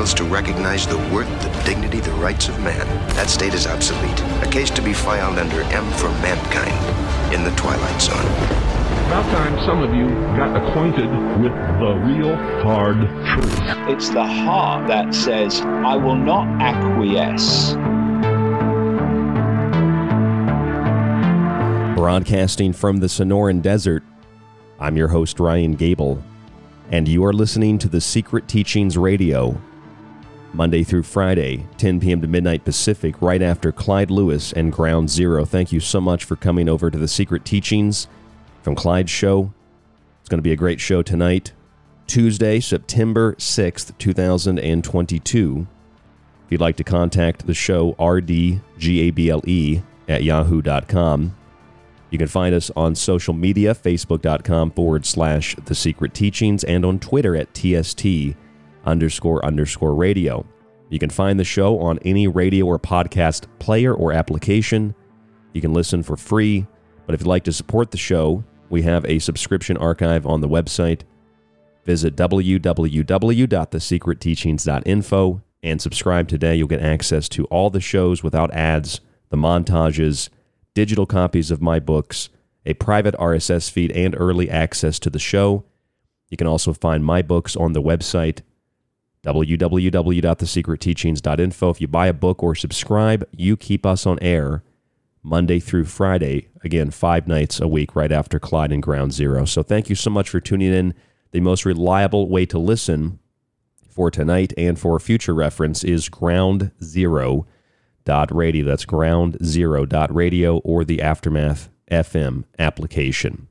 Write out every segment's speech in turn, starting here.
to recognize the worth, the dignity, the rights of man, that state is obsolete. A case to be filed under M for Mankind in the Twilight Zone. About time some of you got acquainted with the real hard truth. It's the heart that says, I will not acquiesce. Broadcasting from the Sonoran Desert, I'm your host, Ryan Gable, and you are listening to the Secret Teachings Radio, Monday through Friday, 10 p.m. to midnight Pacific, right after Clyde Lewis and Ground Zero. Thank you so much for coming over to the Secret Teachings from Clyde's show. It's going to be a great show tonight, Tuesday, September 6th, 2022. If you'd like to contact the show, rdgable at yahoo.com. You can find us on social media, facebook.com forward slash the secret teachings, and on Twitter at TST underscore underscore radio. You can find the show on any radio or podcast player or application. You can listen for free, but if you'd like to support the show, we have a subscription archive on the website. Visit www.thesecretteachings.info and subscribe today. You'll get access to all the shows without ads, the montages, digital copies of my books, a private RSS feed, and early access to the show. You can also find my books on the website, www.thesecretteachings.info. If you buy a book or subscribe, you keep us on air Monday through Friday, again, five nights a week right after Clyde and Ground Zero. So thank you so much for tuning in. The most reliable way to listen for tonight and for future reference is groundzero.com. radio. That's ground zero dot radio or the Aftermath FM application.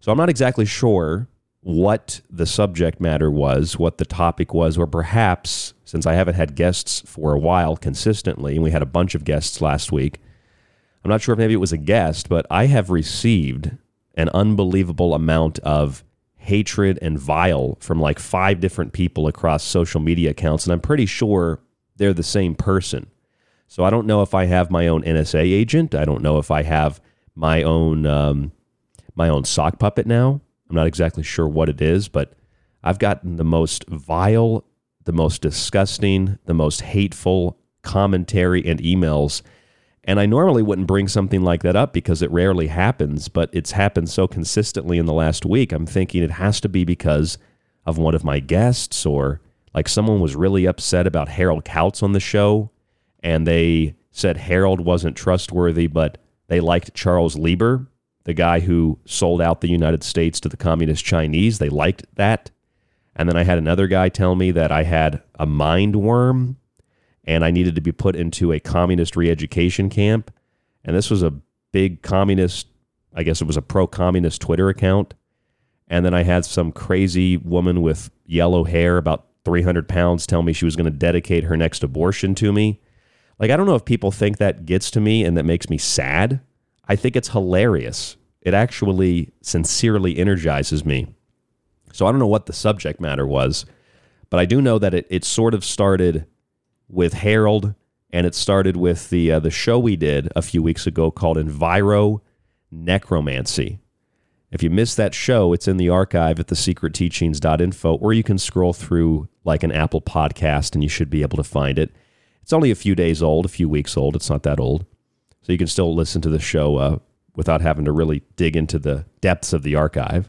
So I'm not exactly sure what the subject matter was, what the topic was, or perhaps, since I haven't had guests for a while consistently, and we had a bunch of guests last week, I'm not sure if maybe it was a guest, but I have received an unbelievable amount of hatred and vile from like five different people across social media accounts, and I'm pretty sure they're the same person. So I don't know if I have my own NSA agent. I don't know if I have my own um, my own sock puppet now. I'm not exactly sure what it is, but I've gotten the most vile, the most disgusting, the most hateful commentary and emails. And I normally wouldn't bring something like that up because it rarely happens, but it's happened so consistently in the last week. I'm thinking it has to be because of one of my guests or like someone was really upset about Harold Kautz on the show and they said Harold wasn't trustworthy, but they liked Charles Lieber, the guy who sold out the United States to the communist Chinese. They liked that. And then I had another guy tell me that I had a mind worm and I needed to be put into a communist re education camp. And this was a big communist, I guess it was a pro communist Twitter account. And then I had some crazy woman with yellow hair, about 300 pounds, tell me she was going to dedicate her next abortion to me. Like, I don't know if people think that gets to me and that makes me sad. I think it's hilarious. It actually sincerely energizes me. So I don't know what the subject matter was, but I do know that it, it sort of started with Harold and it started with the uh, the show we did a few weeks ago called Enviro Necromancy. If you missed that show, it's in the archive at thesecretteachings.info, or you can scroll through like an Apple podcast and you should be able to find it. It's only a few days old, a few weeks old. It's not that old. So you can still listen to the show uh, without having to really dig into the depths of the archive.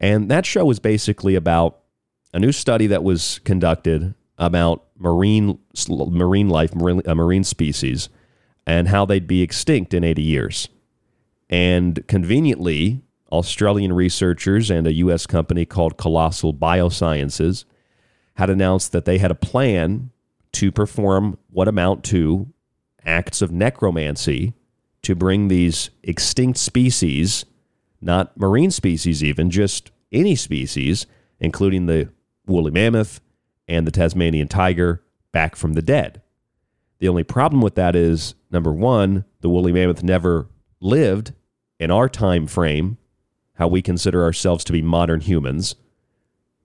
And that show was basically about a new study that was conducted about marine marine life, marine, uh, marine species, and how they'd be extinct in 80 years. And conveniently, Australian researchers and a U.S. company called Colossal Biosciences had announced that they had a plan to perform what amount to acts of necromancy to bring these extinct species, not marine species even, just any species, including the woolly mammoth and the Tasmanian tiger, back from the dead. The only problem with that is number one, the woolly mammoth never lived in our time frame, how we consider ourselves to be modern humans.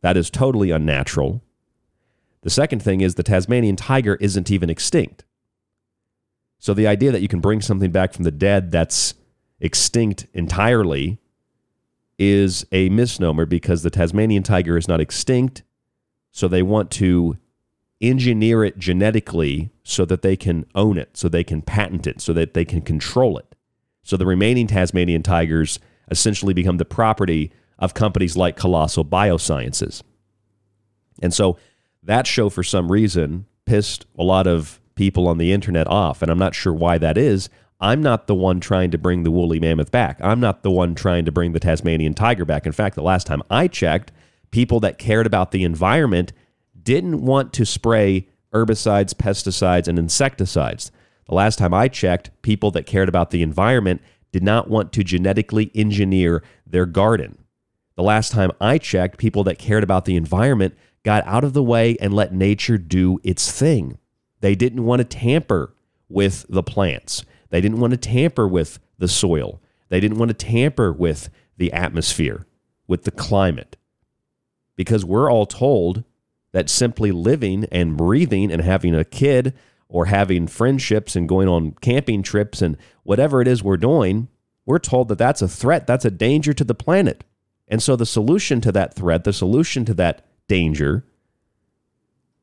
That is totally unnatural. The second thing is the Tasmanian tiger isn't even extinct. So the idea that you can bring something back from the dead that's extinct entirely is a misnomer because the Tasmanian tiger is not extinct. So they want to engineer it genetically so that they can own it, so they can patent it, so that they can control it. So the remaining Tasmanian tigers essentially become the property of companies like Colossal Biosciences. And so that show, for some reason, pissed a lot of people on the internet off. And I'm not sure why that is. I'm not the one trying to bring the woolly mammoth back. I'm not the one trying to bring the Tasmanian tiger back. In fact, the last time I checked, people that cared about the environment didn't want to spray herbicides, pesticides, and insecticides. The last time I checked, people that cared about the environment did not want to genetically engineer their garden. The last time I checked, people that cared about the environment got out of the way and let nature do its thing. They didn't want to tamper with the plants. They didn't want to tamper with the soil. They didn't want to tamper with the atmosphere, with the climate. Because we're all told that simply living and breathing and having a kid or having friendships and going on camping trips and whatever it is we're doing, we're told that that's a threat, that's a danger to the planet. And so the solution to that threat, the solution to that danger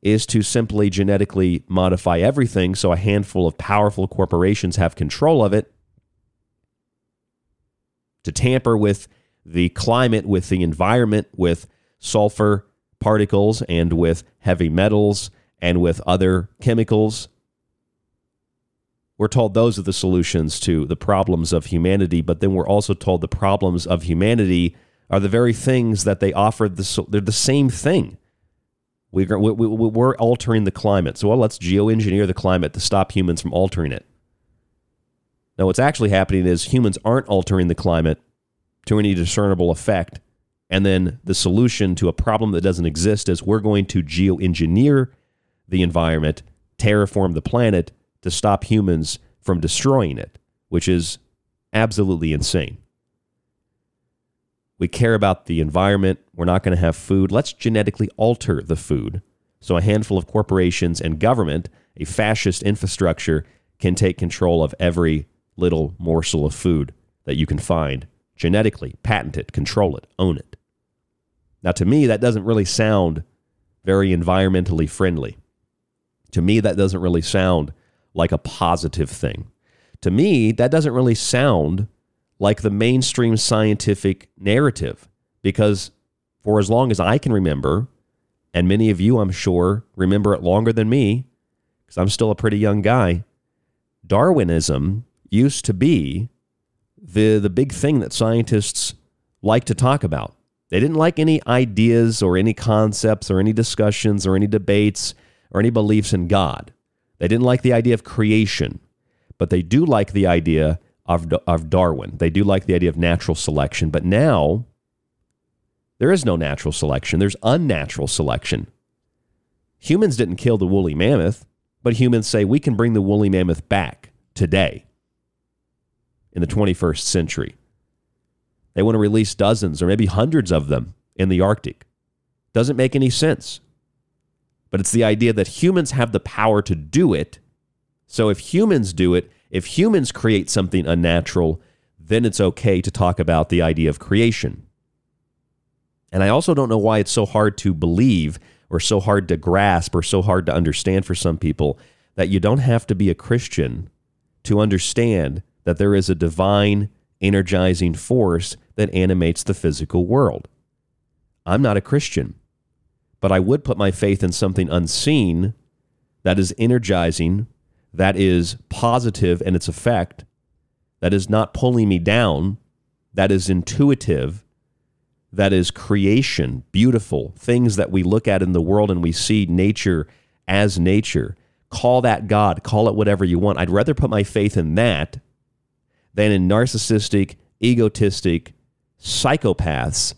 is to simply genetically modify everything so a handful of powerful corporations have control of it, to tamper with the climate, with the environment, with sulfur particles, and with heavy metals, and with other chemicals. We're told those are the solutions to the problems of humanity, but then we're also told the problems of humanity are the very things that they offered. The, they're the same thing We're, we, we, we're altering the climate. So, well, let's geoengineer the climate to stop humans from altering it. Now, what's actually happening is humans aren't altering the climate to any discernible effect. And then the solution to a problem that doesn't exist is we're going to geoengineer the environment, terraform the planet to stop humans from destroying it, which is absolutely insane. We care about the environment. We're not going to have food. Let's genetically alter the food. So a handful of corporations and government, a fascist infrastructure, can take control of every little morsel of food that you can find genetically, patent it, control it, own it. Now, to me, that doesn't really sound very environmentally friendly. To me, that doesn't really sound like a positive thing. To me, that doesn't really sound like the mainstream scientific narrative because for as long as I can remember, and many of you, I'm sure, remember it longer than me, because I'm still a pretty young guy, Darwinism used to be the, the big thing that scientists like to talk about. They didn't like any ideas or any concepts or any discussions or any debates or any beliefs in God. They didn't like the idea of creation, but they do like the idea of, of Darwin. They do like the idea of natural selection. But now, there is no natural selection, there's unnatural selection. Humans didn't kill the woolly mammoth, but humans say we can bring the woolly mammoth back today in the 21st century. They want to release dozens or maybe hundreds of them in the Arctic. Doesn't make any sense. But it's the idea that humans have the power to do it. So if humans do it, if humans create something unnatural, then it's okay to talk about the idea of creation. And I also don't know why it's so hard to believe or so hard to grasp or so hard to understand for some people that you don't have to be a Christian to understand that there is a divine energizing force that animates the physical world. I'm not a Christian, but I would put my faith in something unseen that is energizing that is positive in its effect, that is not pulling me down, that is intuitive, that is creation, beautiful, things that we look at in the world and we see nature as nature. Call that God, call it whatever you want. I'd rather put my faith in that than in narcissistic, egotistic psychopaths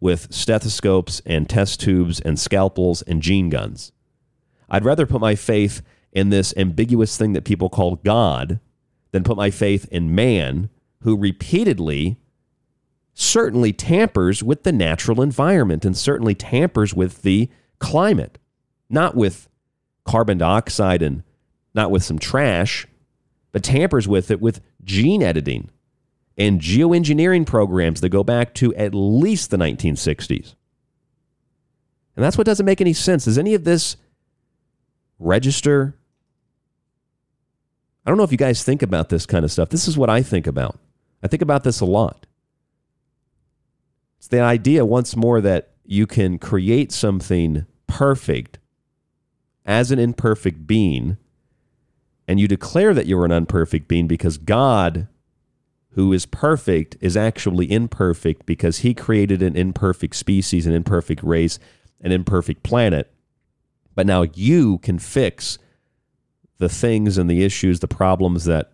with stethoscopes and test tubes and scalpels and gene guns. I'd rather put my faith in this ambiguous thing that people call God than put my faith in man who repeatedly certainly tampers with the natural environment and certainly tampers with the climate, not with carbon dioxide and not with some trash, but tampers with it with gene editing and geoengineering programs that go back to at least the 1960s. And that's what doesn't make any sense. Does any of this register I don't know if you guys think about this kind of stuff. This is what I think about. I think about this a lot. It's the idea, once more, that you can create something perfect as an imperfect being, and you declare that you're an unperfect being because God, who is perfect, is actually imperfect because he created an imperfect species, an imperfect race, an imperfect planet. But now you can fix the things and the issues, the problems that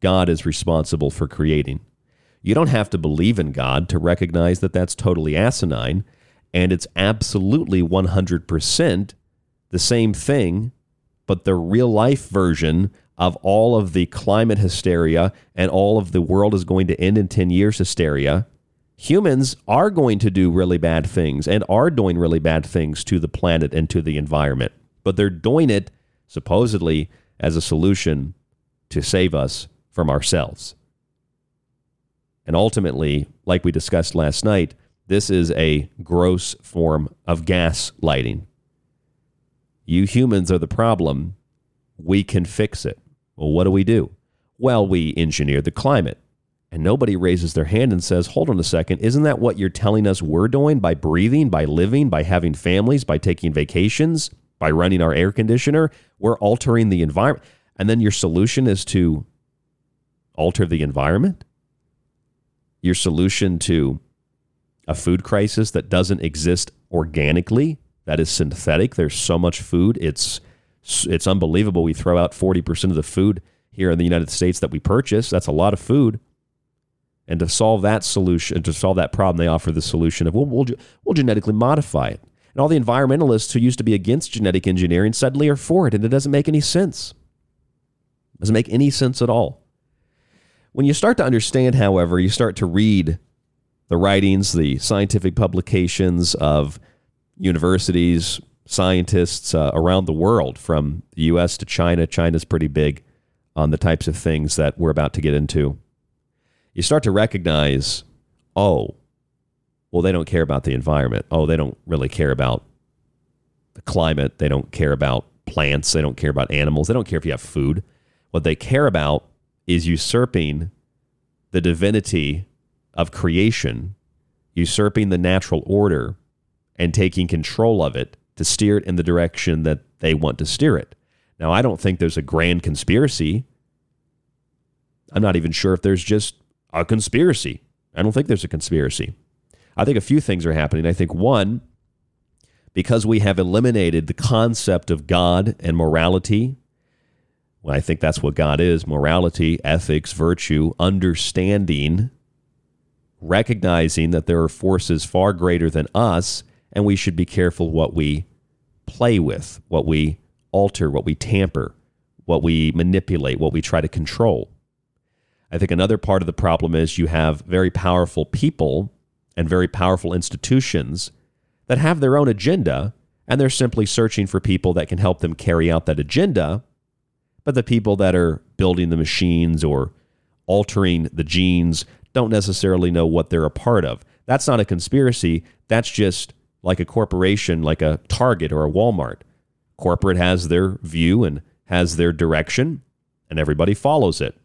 God is responsible for creating. You don't have to believe in God to recognize that that's totally asinine, and it's absolutely 100% the same thing, but the real life version of all of the climate hysteria and all of the world is going to end in 10 years hysteria. Humans are going to do really bad things and are doing really bad things to the planet and to the environment, but they're doing it supposedly as a solution to save us from ourselves. And ultimately, like we discussed last night, this is a gross form of gaslighting. You humans are the problem. We can fix it. Well, what do we do? Well, we engineer the climate. And nobody raises their hand and says, hold on a second, isn't that what you're telling us we're doing by breathing, by living, by having families, by taking vacations? By running our air conditioner, we're altering the environment. And then your solution is to alter the environment? Your solution to a food crisis that doesn't exist organically that is synthetic. There's so much food. It's it's unbelievable. We throw out 40% of the food here in the United States that we purchase. That's a lot of food. And to solve that solution, to solve that problem, they offer the solution of, well, we'll, we'll genetically modify it. And all the environmentalists who used to be against genetic engineering suddenly are for it, and it doesn't make any sense. It doesn't make any sense at all. When you start to understand, however, you start to read the writings, the scientific publications of universities, scientists uh, around the world, from the US to China. China's pretty big on the types of things that we're about to get into. You start to recognize, oh, well, they don't care about the environment. Oh, they don't really care about the climate. They don't care about plants. They don't care about animals. They don't care if you have food. What they care about is usurping the divinity of creation, usurping the natural order, and taking control of it to steer it in the direction that they want to steer it. Now, I don't think there's a grand conspiracy. I'm not even sure if there's just a conspiracy. I don't think there's a conspiracy. I think a few things are happening. I think one, because we have eliminated the concept of God and morality, well, I think that's what God is morality, ethics, virtue, understanding, recognizing that there are forces far greater than us and we should be careful what we play with, what we alter, what we tamper, what we manipulate, what we try to control. I think another part of the problem is you have very powerful people and very powerful institutions that have their own agenda and they're simply searching for people that can help them carry out that agenda. But the people that are building the machines or altering the genes don't necessarily know what they're a part of. That's not a conspiracy. That's just like a corporation, like a Target or a Walmart. Corporate has their view and has their direction, and everybody follows it.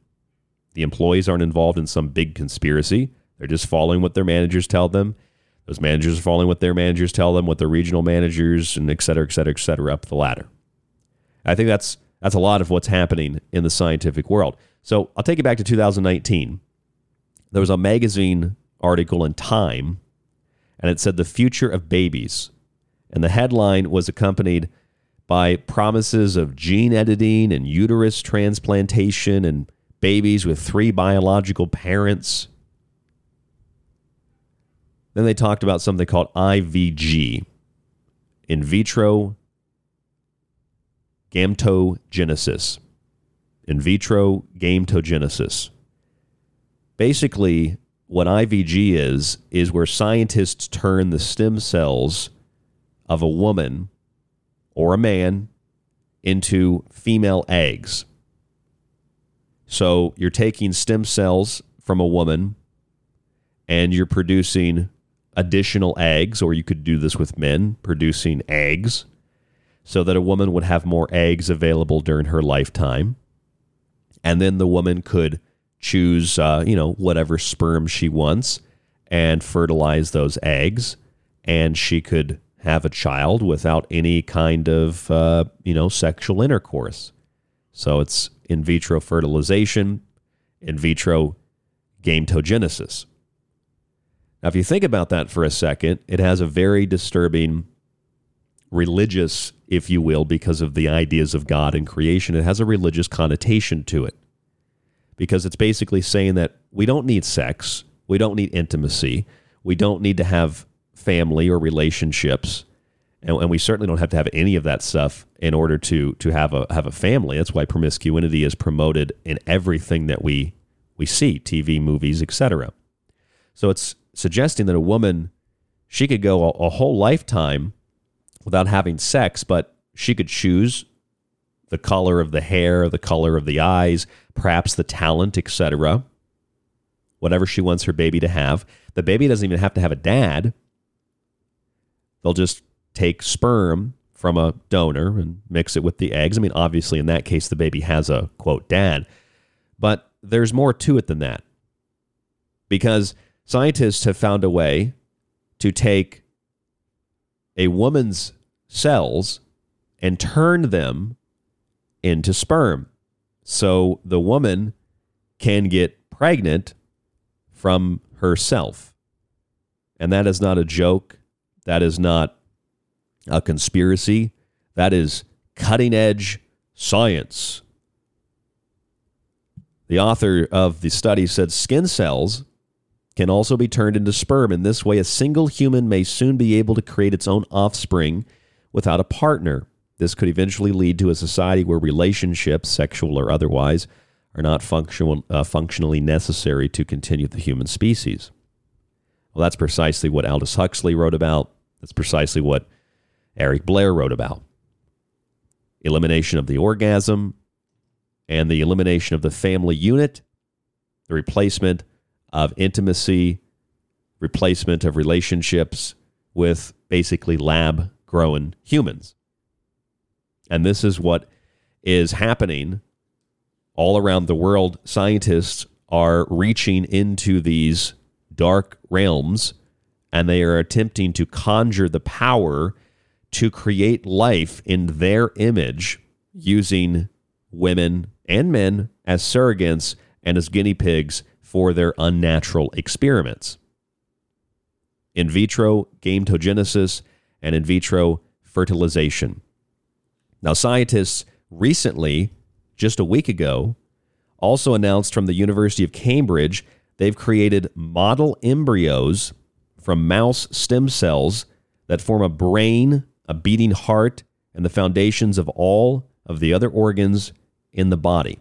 The employees aren't involved in some big conspiracy. They're just following what their managers tell them. Those managers are following what their managers tell them, what their regional managers, and et cetera, et cetera, et cetera, up the ladder. I think that's that's a lot of what's happening in the scientific world. So I'll take you back to 2019. There was a magazine article in Time and it said the future of babies. And the headline was accompanied by promises of gene editing and uterus transplantation and babies with three biological parents. Then they talked about something called IVG, in vitro gametogenesis. In vitro gametogenesis. Basically, what IVG is, is where scientists turn the stem cells of a woman or a man into female eggs. So you're taking stem cells from a woman and you're producing additional eggs, or you could do this with men, producing eggs, so that a woman would have more eggs available during her lifetime. And then the woman could choose, uh, you know, whatever sperm she wants and fertilize those eggs. And she could have a child without any kind of, uh, you know, sexual intercourse. So it's in vitro fertilization, in vitro gametogenesis. Now, if you think about that for a second, it has a very disturbing religious, if you will, because of the ideas of God and creation. It has a religious connotation to it because it's basically saying that we don't need sex, we don't need intimacy, we don't need to have family or relationships, and, and, we certainly don't have to have any of that stuff in order to to have a have a family. That's why promiscuity is promoted in everything that we we see, TV, movies, etc. So it's suggesting that a woman she could go a, a whole lifetime without having sex, but she could choose the color of the hair, the color of the eyes, perhaps the talent, etc. Whatever she wants her baby to have. The baby doesn't even have to have a dad. They'll just take sperm from a donor and mix it with the eggs. I mean, obviously, in that case, the baby has a quote dad. But there's more to it than that. Because scientists have found a way to take a woman's cells and turn them into sperm. So the woman can get pregnant from herself. And that is not a joke. That is not a conspiracy. That is cutting edge science. The author of the study said skin cells can also be turned into sperm. In this way, a single human may soon be able to create its own offspring without a partner. This could eventually lead to a society where relationships, sexual or otherwise, are not functional, uh, functionally necessary to continue the human species. Well, that's precisely what Aldous Huxley wrote about. That's precisely what Eric Blair wrote about. Elimination of the orgasm and the elimination of the family unit, the replacement of intimacy, replacement of relationships with basically lab grown humans. And this is what is happening all around the world. Scientists are reaching into these dark realms and they are attempting to conjure the power to create life in their image using women and men as surrogates and as guinea pigs for their unnatural experiments. In vitro gametogenesis and in vitro fertilization. Now, scientists recently, just a week ago, also announced from the University of Cambridge they've created model embryos from mouse stem cells that form a brain, a beating heart, and the foundations of all of the other organs in the body.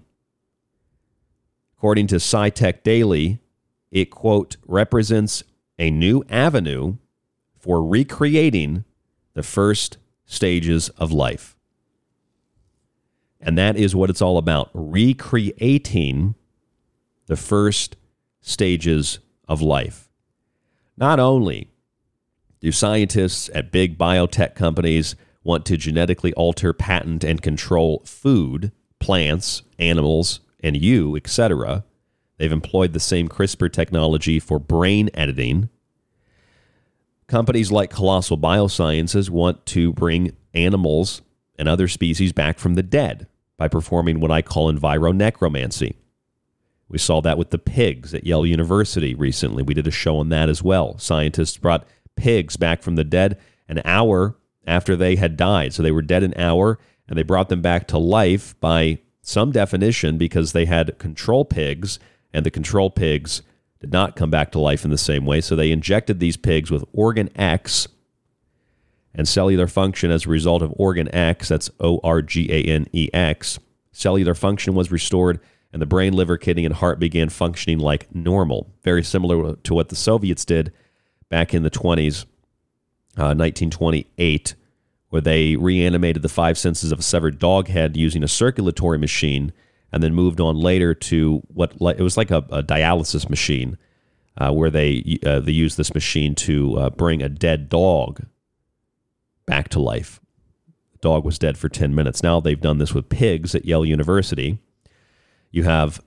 According to SciTech Daily, it, quote, represents a new avenue for recreating the first stages of life. And that is what it's all about recreating the first stages of life. Not only do scientists at big biotech companies want to genetically alter, patent, and control food, plants, animals, and you, etc., they've employed the same CRISPR technology for brain editing Companies like Colossal Biosciences want to bring animals and other species back from the dead by performing what I call environecromancy. We saw that with the pigs at Yale University recently. We did a show on that as well. Scientists brought pigs back from the dead an hour after they had died. So they were dead an hour, and they brought them back to life by some definition because they had control pigs, and the control pigs did not come back to life in the same way. So they injected these pigs with OrganEx and cellular function as a result of OrganEx. That's O R G A N E X. Cellular function was restored, and the brain, liver, kidney, and heart began functioning like normal. Very similar to what the Soviets did back in the 20s, uh, 1928, where they reanimated the five senses of a severed dog head using a circulatory machine and then moved on later to what it was like a, a dialysis machine uh, where they uh, they used this machine to uh, bring a dead dog back to life. The dog was dead for 10 minutes. Now they've done this with pigs at Yale University. You have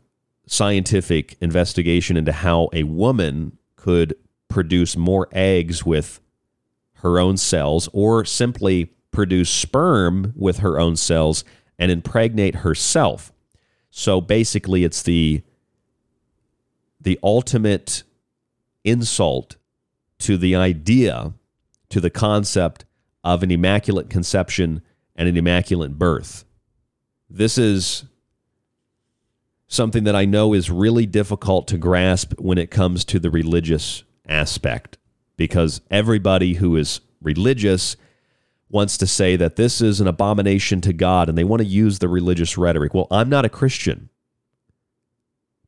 scientific investigation into how a woman could produce more eggs with her own cells or simply produce sperm with her own cells and impregnate herself. So basically, it's the the ultimate insult to the idea, to the concept of an immaculate conception and an immaculate birth. This is something that I know is really difficult to grasp when it comes to the religious aspect because everybody who is religious wants to say that this is an abomination to God and they want to use the religious rhetoric. Well, I'm not a Christian,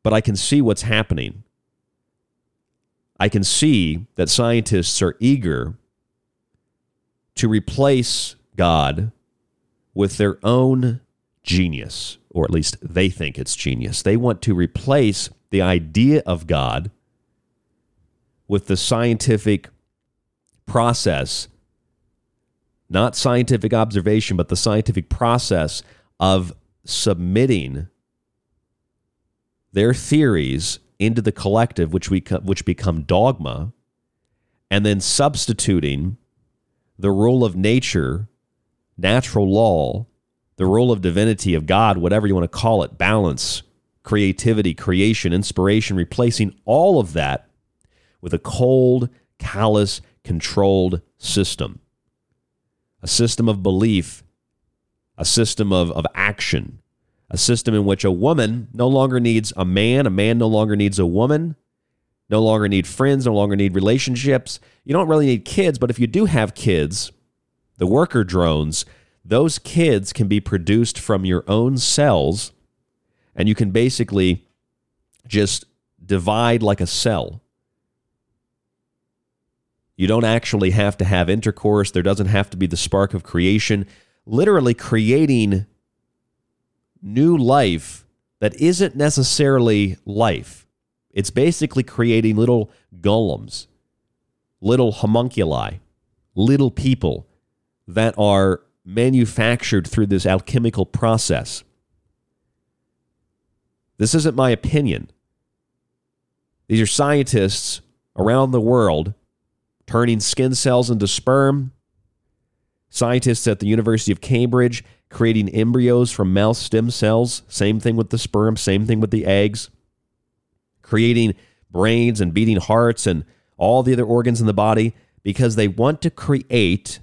but I can see what's happening. I can see that scientists are eager to replace God with their own genius, or at least they think it's genius. They want to replace the idea of God with the scientific process not scientific observation, but the scientific process of submitting their theories into the collective, which we which become dogma, and then substituting the rule of nature, natural law, the rule of divinity of God, whatever you want to call it, balance, creativity, creation, inspiration, replacing all of that with a cold, callous, controlled system a system of belief, a system of, of action, a system in which a woman no longer needs a man, a man no longer needs a woman, no longer need friends, no longer need relationships. You don't really need kids, but if you do have kids, the worker drones, those kids can be produced from your own cells, and you can basically just divide like a cell. You don't actually have to have intercourse. There doesn't have to be the spark of creation. Literally creating new life that isn't necessarily life. It's basically creating little golems, little homunculi, little people that are manufactured through this alchemical process. This isn't my opinion. These are scientists around the world turning skin cells into sperm. Scientists at the University of Cambridge creating embryos from mouse stem cells. Same thing with the sperm, same thing with the eggs. Creating brains and beating hearts and all the other organs in the body because they want to create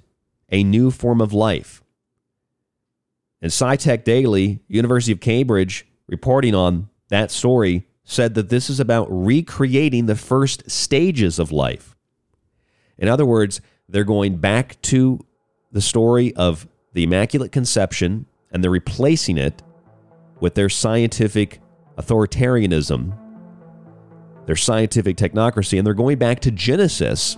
a new form of life. And SciTech Daily, University of Cambridge, reporting on that story, said that this is about recreating the first stages of life. In other words, they're going back to the story of the Immaculate Conception and they're replacing it with their scientific authoritarianism, their scientific technocracy, and they're going back to Genesis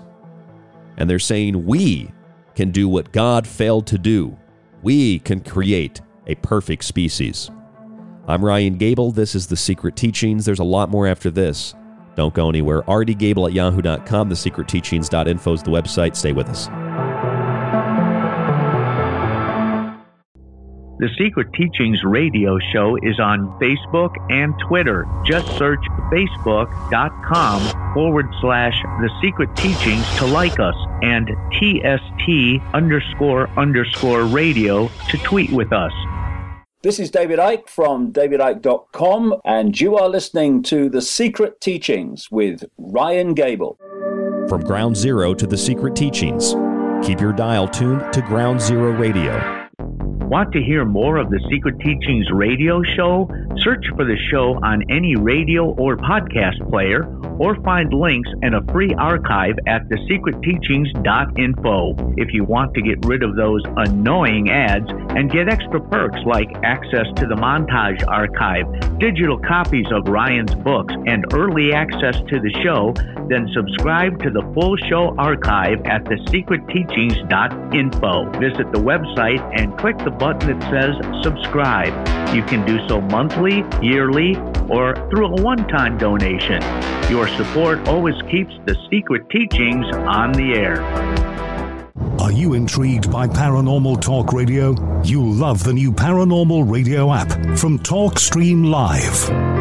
and they're saying, We can do what God failed to do. We can create a perfect species. I'm Ryan Gable. This is The Secret Teachings. There's a lot more after this. Don't go anywhere. rdgable at yahoo.com. TheSecretTeachings.info is the website. Stay with us. The Secret Teachings radio show is on Facebook and Twitter. Just search facebook.com forward slash The Secret Teachings to like us and TST underscore underscore radio to tweet with us. This is David Icke from davidicke.com, and you are listening to The Secret Teachings with Ryan Gable. From Ground Zero to The Secret Teachings, keep your dial tuned to Ground Zero Radio. Want to hear more of the Secret Teachings radio show? Search for the show on any radio or podcast player or find links and a free archive at thesecretteachings.info. If you want to get rid of those annoying ads and get extra perks like access to the montage archive, digital copies of Ryan's books, and early access to the show, then subscribe to the full show archive at thesecretteachings.info. Visit the website and click the button that says subscribe. You can do so monthly, yearly, or through a one time donation. Your support always keeps the secret teachings on the air. Are you intrigued by Paranormal Talk Radio? You'll love the new Paranormal Radio app from TalkStream Live.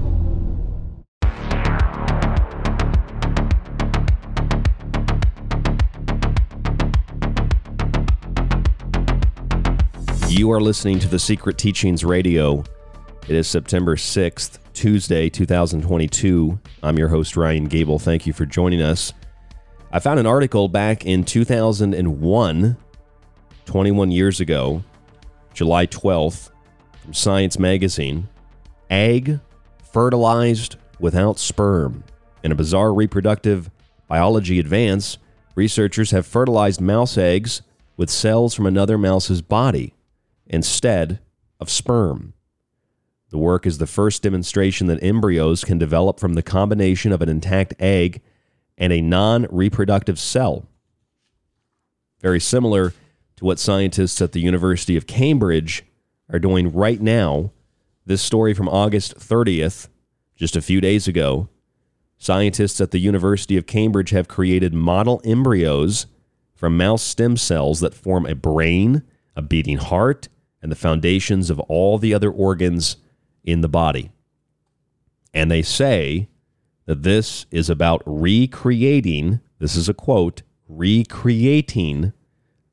You are listening to the Secret Teachings Radio. It is September 6th, Tuesday, 2022. I'm your host, Ryan Gable. Thank you for joining us. I found an article back in 2001, 21 years ago, July 12th, from Science Magazine. Egg fertilized without sperm. In a bizarre reproductive biology advance, researchers have fertilized mouse eggs with cells from another mouse's body instead of sperm. The work is the first demonstration that embryos can develop from the combination of an intact egg and a non reproductive cell. Very similar to what scientists at the University of Cambridge are doing right now. This story from August 30th, just a few days ago. Scientists at the University of Cambridge have created model embryos from mouse stem cells that form a brain, a beating heart, and the foundations of all the other organs in the body. And they say that this is about recreating, this is a quote, recreating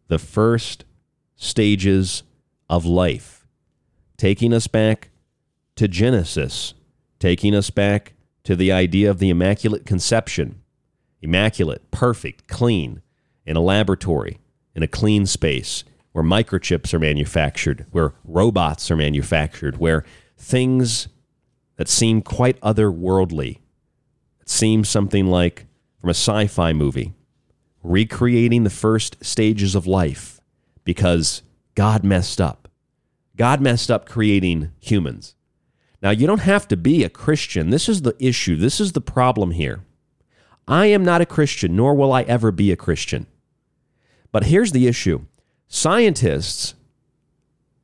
the first stages of life, taking us back to Genesis, taking us back to the idea of the Immaculate Conception. Immaculate, perfect, clean, in a laboratory, in a clean space, where microchips are manufactured, where robots are manufactured, where things that seem quite otherworldly, that seem something like from a sci fi movie, recreating the first stages of life because God messed up. God messed up creating humans. Now, you don't have to be a Christian. This is the issue. This is the problem here. I am not a Christian, nor will I ever be a Christian. But here's the issue scientists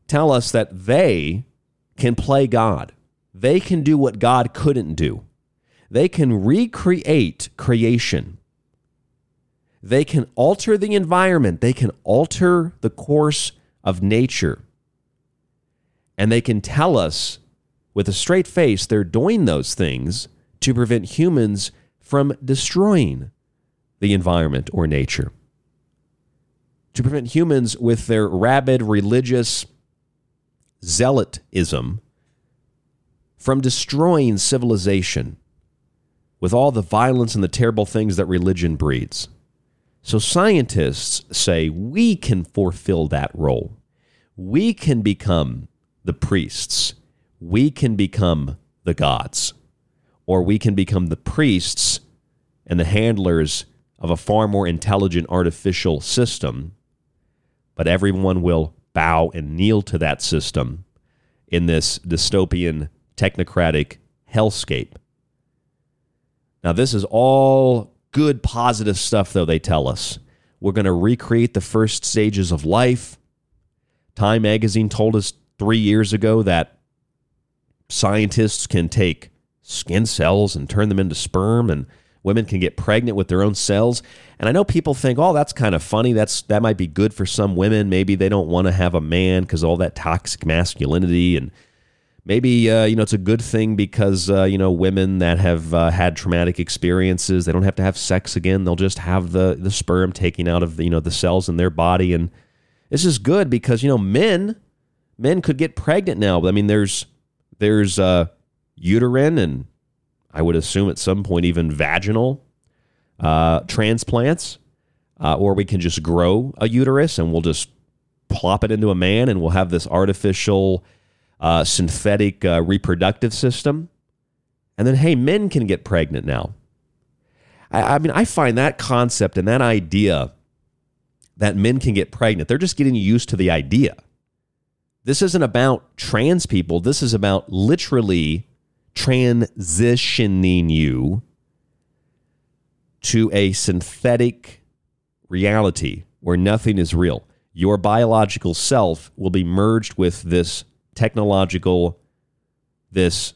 tell us that they can play God, they can do what God couldn't do. They can recreate creation. They can alter the environment. They can alter the course of nature. And they can tell us with a straight face they're doing those things to prevent humans from destroying the environment or nature. To prevent humans with their rabid religious zealotism from destroying civilization with all the violence and the terrible things that religion breeds. So scientists say we can fulfill that role. We can become the priests. We can become the gods. Or we can become the priests and the handlers of a far more intelligent artificial system. But everyone will bow and kneel to that system in this dystopian technocratic hellscape. Now, this is all good, positive stuff, though, they tell us. We're going to recreate the first stages of life. Time magazine told us three years ago that scientists can take skin cells and turn them into sperm and women can get pregnant with their own cells. And i know people think oh that's kind of funny. That's that might be good for some women. Maybe they don't want to have a man because all that toxic masculinity and maybe uh, you know it's a good thing because uh, you know women that have uh, had traumatic experiences they don't have to have sex again. They'll just have the the sperm taken out of you know the cells in their body. And this is good because you know men men could get pregnant now. I mean there's there's uh, uterine and i would assume at some point even vaginal uh, transplants uh, or we can just grow a uterus and we'll just plop it into a man and we'll have this artificial uh, synthetic uh, reproductive system. And then, hey, men can get pregnant now. I, I mean, I find that concept and that idea that men can get pregnant, they're just getting used to the idea. This isn't about trans people. This is about literally transitioning you to a synthetic reality where nothing is real. Your biological self will be merged with this technological, this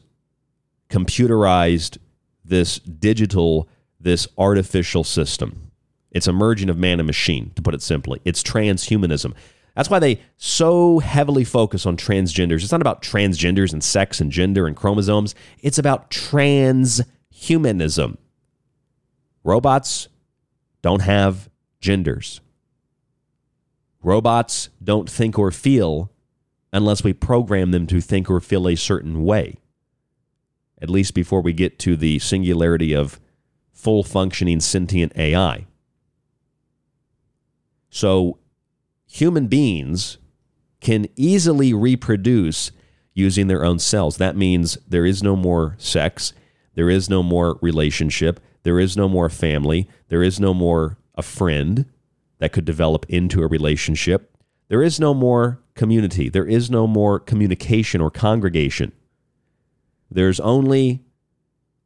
computerized, this digital, this artificial system. It's a merging of man and machine, to put it simply. It's transhumanism. That's why they so heavily focus on transgenders. It's not about transgenders and sex and gender and chromosomes, it's about transhumanism. Robots don't have genders. Robots don't think or feel unless we program them to think or feel a certain way, at least before we get to the singularity of full functioning sentient AI. So, human beings can easily reproduce using their own cells. That means there is no more sex, there is no more relationship, there is no more family, there is no more a friend that could develop into a relationship. There is no more community. There is no more communication or congregation. There's only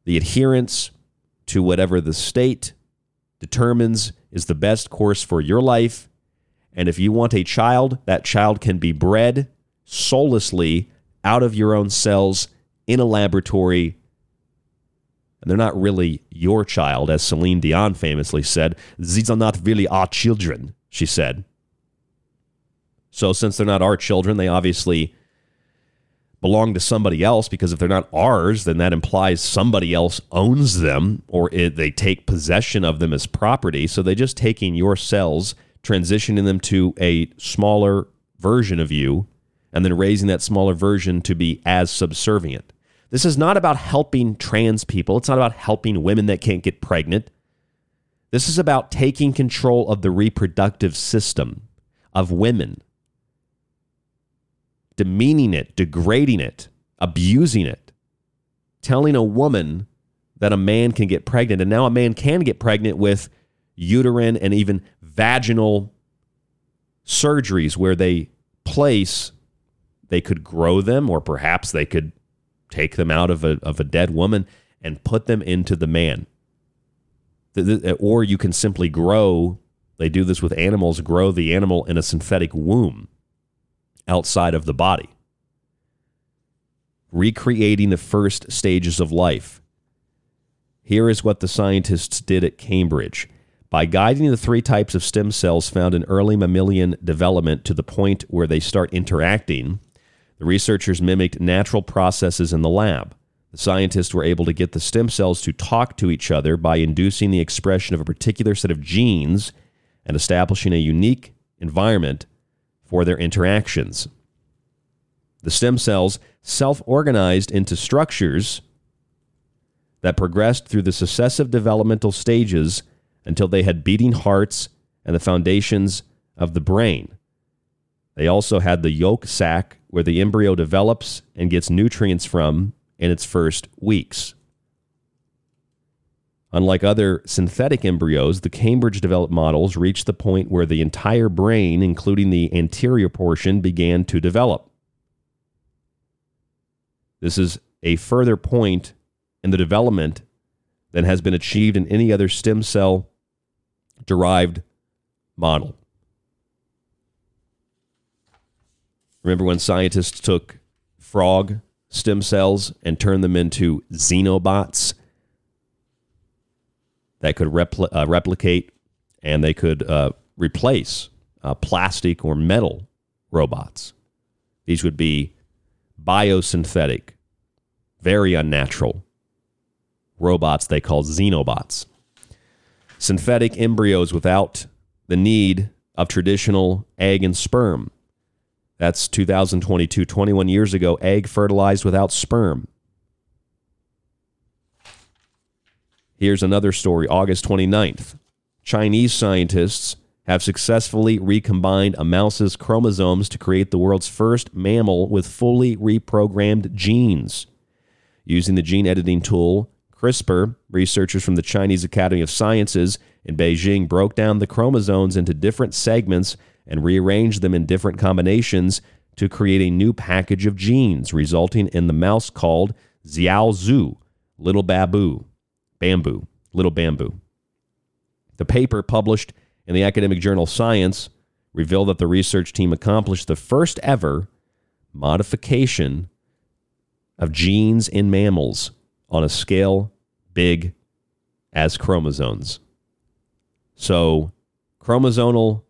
the adherence to whatever the state determines is the best course for your life. And if you want a child, that child can be bred soullessly out of your own cells in a laboratory and they're not really your child, as Celine Dion famously said. These are not really our children, she said. So, since they're not our children, they obviously belong to somebody else because if they're not ours, then that implies somebody else owns them or it, they take possession of them as property. So, they're just taking your cells, transitioning them to a smaller version of you, and then raising that smaller version to be as subservient. This is not about helping trans people. It's not about helping women that can't get pregnant. This is about taking control of the reproductive system of women, demeaning it, degrading it, abusing it, telling a woman that a man can get pregnant. And now a man can get pregnant with uterine and even vaginal surgeries where they place, they could grow them, or perhaps they could take them out of a, of a dead woman and put them into the man. The, the, or you can simply grow, they do this with animals, grow the animal in a synthetic womb outside of the body. Recreating the first stages of life. Here is what the scientists did at Cambridge. By guiding the three types of stem cells found in early mammalian development to the point where they start interacting, the researchers mimicked natural processes in the lab. The scientists were able to get the stem cells to talk to each other by inducing the expression of a particular set of genes and establishing a unique environment for their interactions. The stem cells self organized into structures that progressed through the successive developmental stages until they had beating hearts and the foundations of the brain. They also had the yolk sac where the embryo develops and gets nutrients from in its first weeks. Unlike other synthetic embryos, the Cambridge developed models reached the point where the entire brain, including the anterior portion, began to develop. This is a further point in the development than has been achieved in any other stem cell derived model. Remember when scientists took frog stem cells and turned them into xenobots that could uh, replicate and they could uh, replace uh, plastic or metal robots. These would be biosynthetic, very unnatural robots they call xenobots. Synthetic embryos without the need of traditional egg and sperm that's 2022, 21 years ago, egg fertilized without sperm. Here's another story, August 29th. Chinese scientists have successfully recombined a mouse's chromosomes to create the world's first mammal with fully reprogrammed genes. Using the gene editing tool CRISPR, researchers from the Chinese Academy of Sciences in Beijing broke down the chromosomes into different segments and rearranged them in different combinations to create a new package of genes, resulting in the mouse called Xiaozhu, little babu, bamboo, little bamboo. The paper published in the academic journal Science revealed that the research team accomplished the first ever modification of genes in mammals on a scale big as chromosomes. So, chromosomal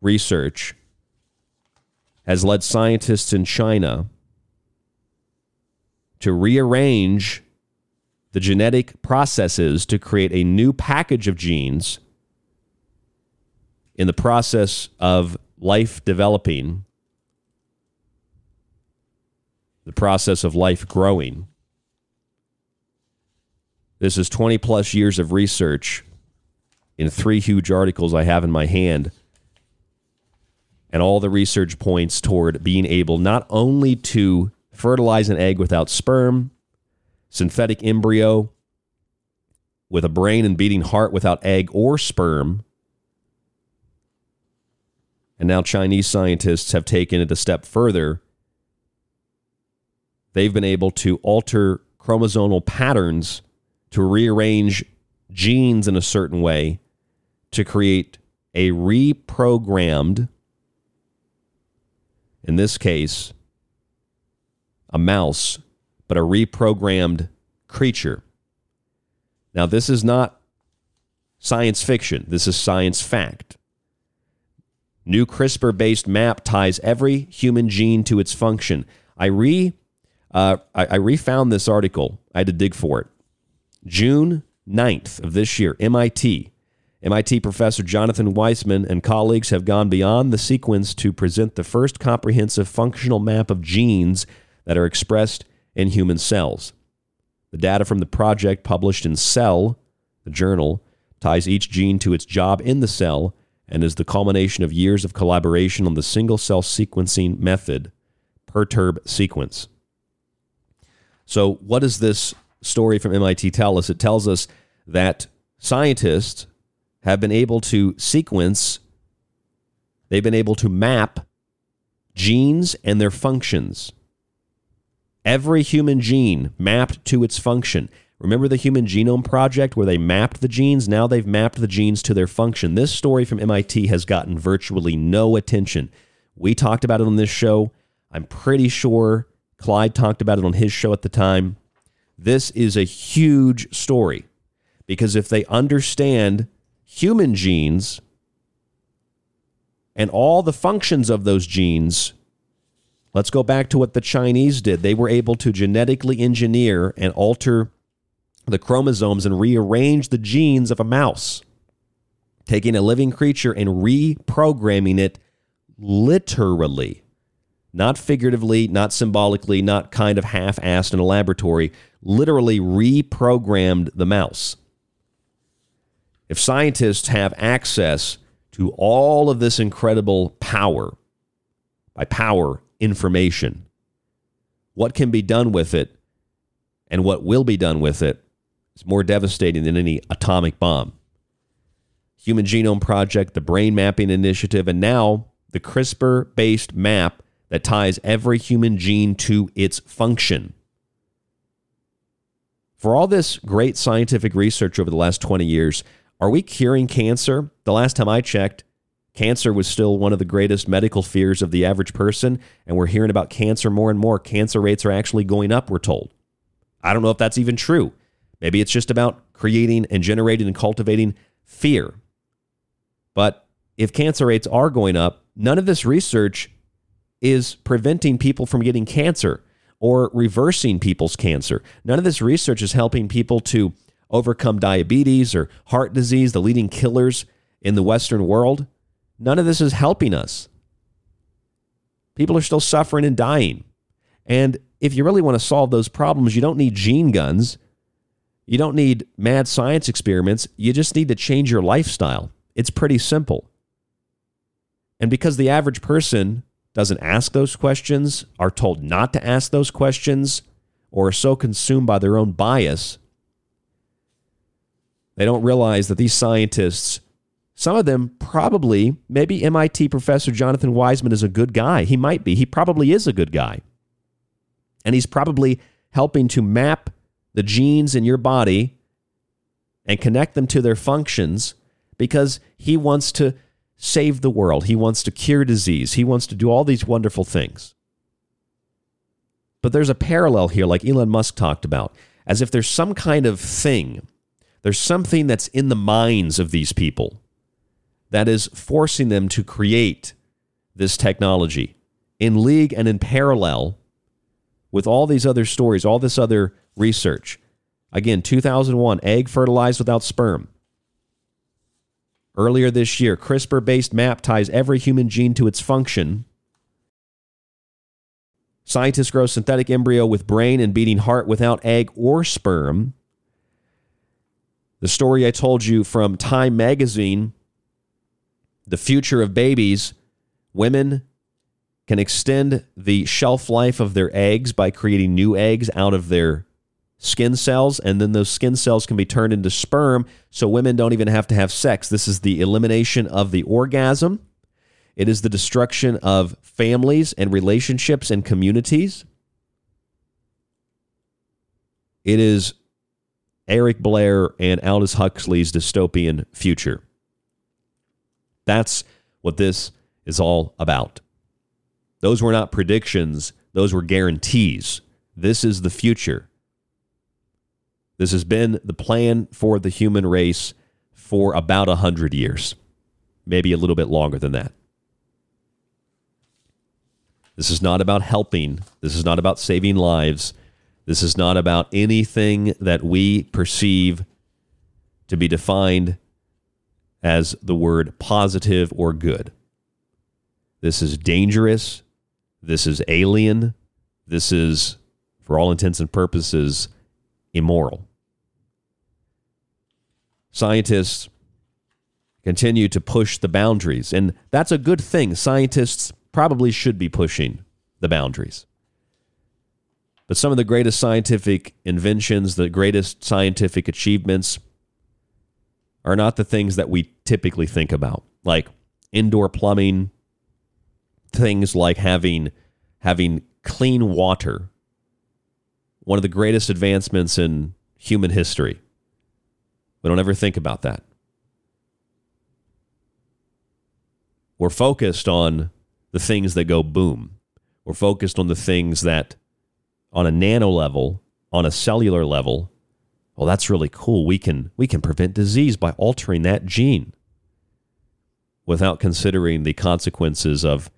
research has led scientists in China to rearrange the genetic processes to create a new package of genes in the process of life developing, the process of life growing. This is 20 plus years of research in three huge articles I have in my hand. And all the research points toward being able not only to fertilize an egg without sperm, synthetic embryo with a brain and beating heart without egg or sperm. And now Chinese scientists have taken it a step further. They've been able to alter chromosomal patterns to rearrange genes in a certain way to create a reprogrammed, in this case, a mouse but a reprogrammed creature. Now, this is not science fiction, this is science fact. New CRISPR based map ties every human gene to its function. I re uh, I, I refound this article. I had to dig for it. June 9th of this year, MIT. MIT professor Jonathan Weissman and colleagues have gone beyond the sequence to present the first comprehensive functional map of genes that are expressed in human cells. The data from the project, published in Cell, the journal, ties each gene to its job in the cell and is the culmination of years of collaboration on the single cell sequencing method, Perturb sequence. So, what does this story from MIT tell us? It tells us that scientists have been able to sequence, they've been able to map genes and their functions every human gene mapped to its function. Remember the Human Genome Project where they mapped the genes? Now they've mapped the genes to their function. This story from MIT has gotten virtually no attention. We talked about it on this show. I'm pretty sure Clyde talked about it on his show at the time. This is a huge story because if they understand human genes and all the functions of those genes, Let's go back to what the Chinese did. They were able to genetically engineer and alter the chromosomes and rearrange the genes of a mouse, taking a living creature and reprogramming it literally, not figuratively, not symbolically, not kind of half assed in a laboratory, literally reprogrammed the mouse. If scientists have access to all of this incredible power, by power, information. What can be done with it and what will be done with it is more devastating than any atomic bomb. Human Genome Project, the Brain Mapping Initiative, and now the CRISPR based map that ties every human gene to its function. For all this great scientific research over the last 20 years, are we curing cancer? The last time I checked, Cancer was still one of the greatest medical fears of the average person, and we're hearing about cancer more and more. Cancer rates are actually going up, we're told. I don't know if that's even true. Maybe it's just about creating and generating and cultivating fear. But if cancer rates are going up, none of this research is preventing people from getting cancer or reversing people's cancer. None of this research is helping people to overcome diabetes or heart disease, the leading killers in the Western world. None of this is helping us. People are still suffering and dying. And if you really want to solve those problems, you don't need gene guns. You don't need mad science experiments. You just need to change your lifestyle. It's pretty simple. And because the average person doesn't ask those questions, are told not to ask those questions, or are so consumed by their own bias, they don't realize that these scientists some of them probably, maybe MIT professor Jonathan Weissman is a good guy. He might be. He probably is a good guy. And he's probably helping to map the genes in your body and connect them to their functions because he wants to save the world. He wants to cure disease. He wants to do all these wonderful things. But there's a parallel here, like Elon Musk talked about, as if there's some kind of thing, there's something that's in the minds of these people that is forcing them to create this technology in league and in parallel with all these other stories, all this other research. Again, 2001, egg fertilized without sperm. Earlier this year, CRISPR based map ties every human gene to its function. Scientists grow synthetic embryo with brain and beating heart without egg or sperm. The story I told you from Time Magazine the future of babies, women can extend the shelf life of their eggs by creating new eggs out of their skin cells, and then those skin cells can be turned into sperm, so women don't even have to have sex. This is the elimination of the orgasm. It is the destruction of families and relationships and communities. It is Eric Blair and Aldous Huxley's dystopian future. That's what this is all about. Those were not predictions, those were guarantees. This is the future. This has been the plan for the human race for about 100 years, maybe a little bit longer than that. This is not about helping. This is not about saving lives. This is not about anything that we perceive to be defined as the word positive or good. This is dangerous. This is alien. This is, for all intents and purposes, immoral. Scientists continue to push the boundaries, and that's a good thing. Scientists probably should be pushing the boundaries. But some of the greatest scientific inventions, the greatest scientific achievements, are not the things that we typically think about, like indoor plumbing, things like having having clean water. One of the greatest advancements in human history. We don't ever think about that. We're focused on the things that go boom. We're focused on the things that, on a nano level, on a cellular level, well, that's really cool. We can we can prevent disease by altering that gene without considering the consequences of,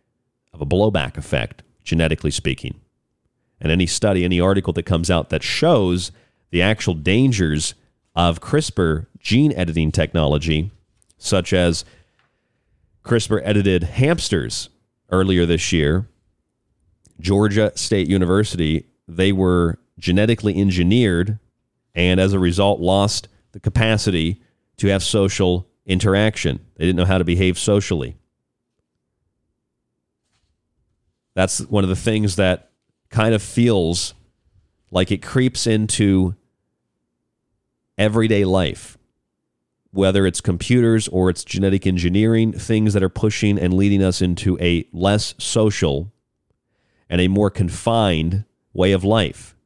of a blowback effect, genetically speaking. And any study, any article that comes out that shows the actual dangers of CRISPR gene editing technology, such as CRISPR edited hamsters earlier this year, Georgia State University, they were genetically engineered and as a result lost the capacity to have social interaction. They didn't know how to behave socially. That's one of the things that kind of feels like it creeps into everyday life, whether it's computers or it's genetic engineering, things that are pushing and leading us into a less social and a more confined way of life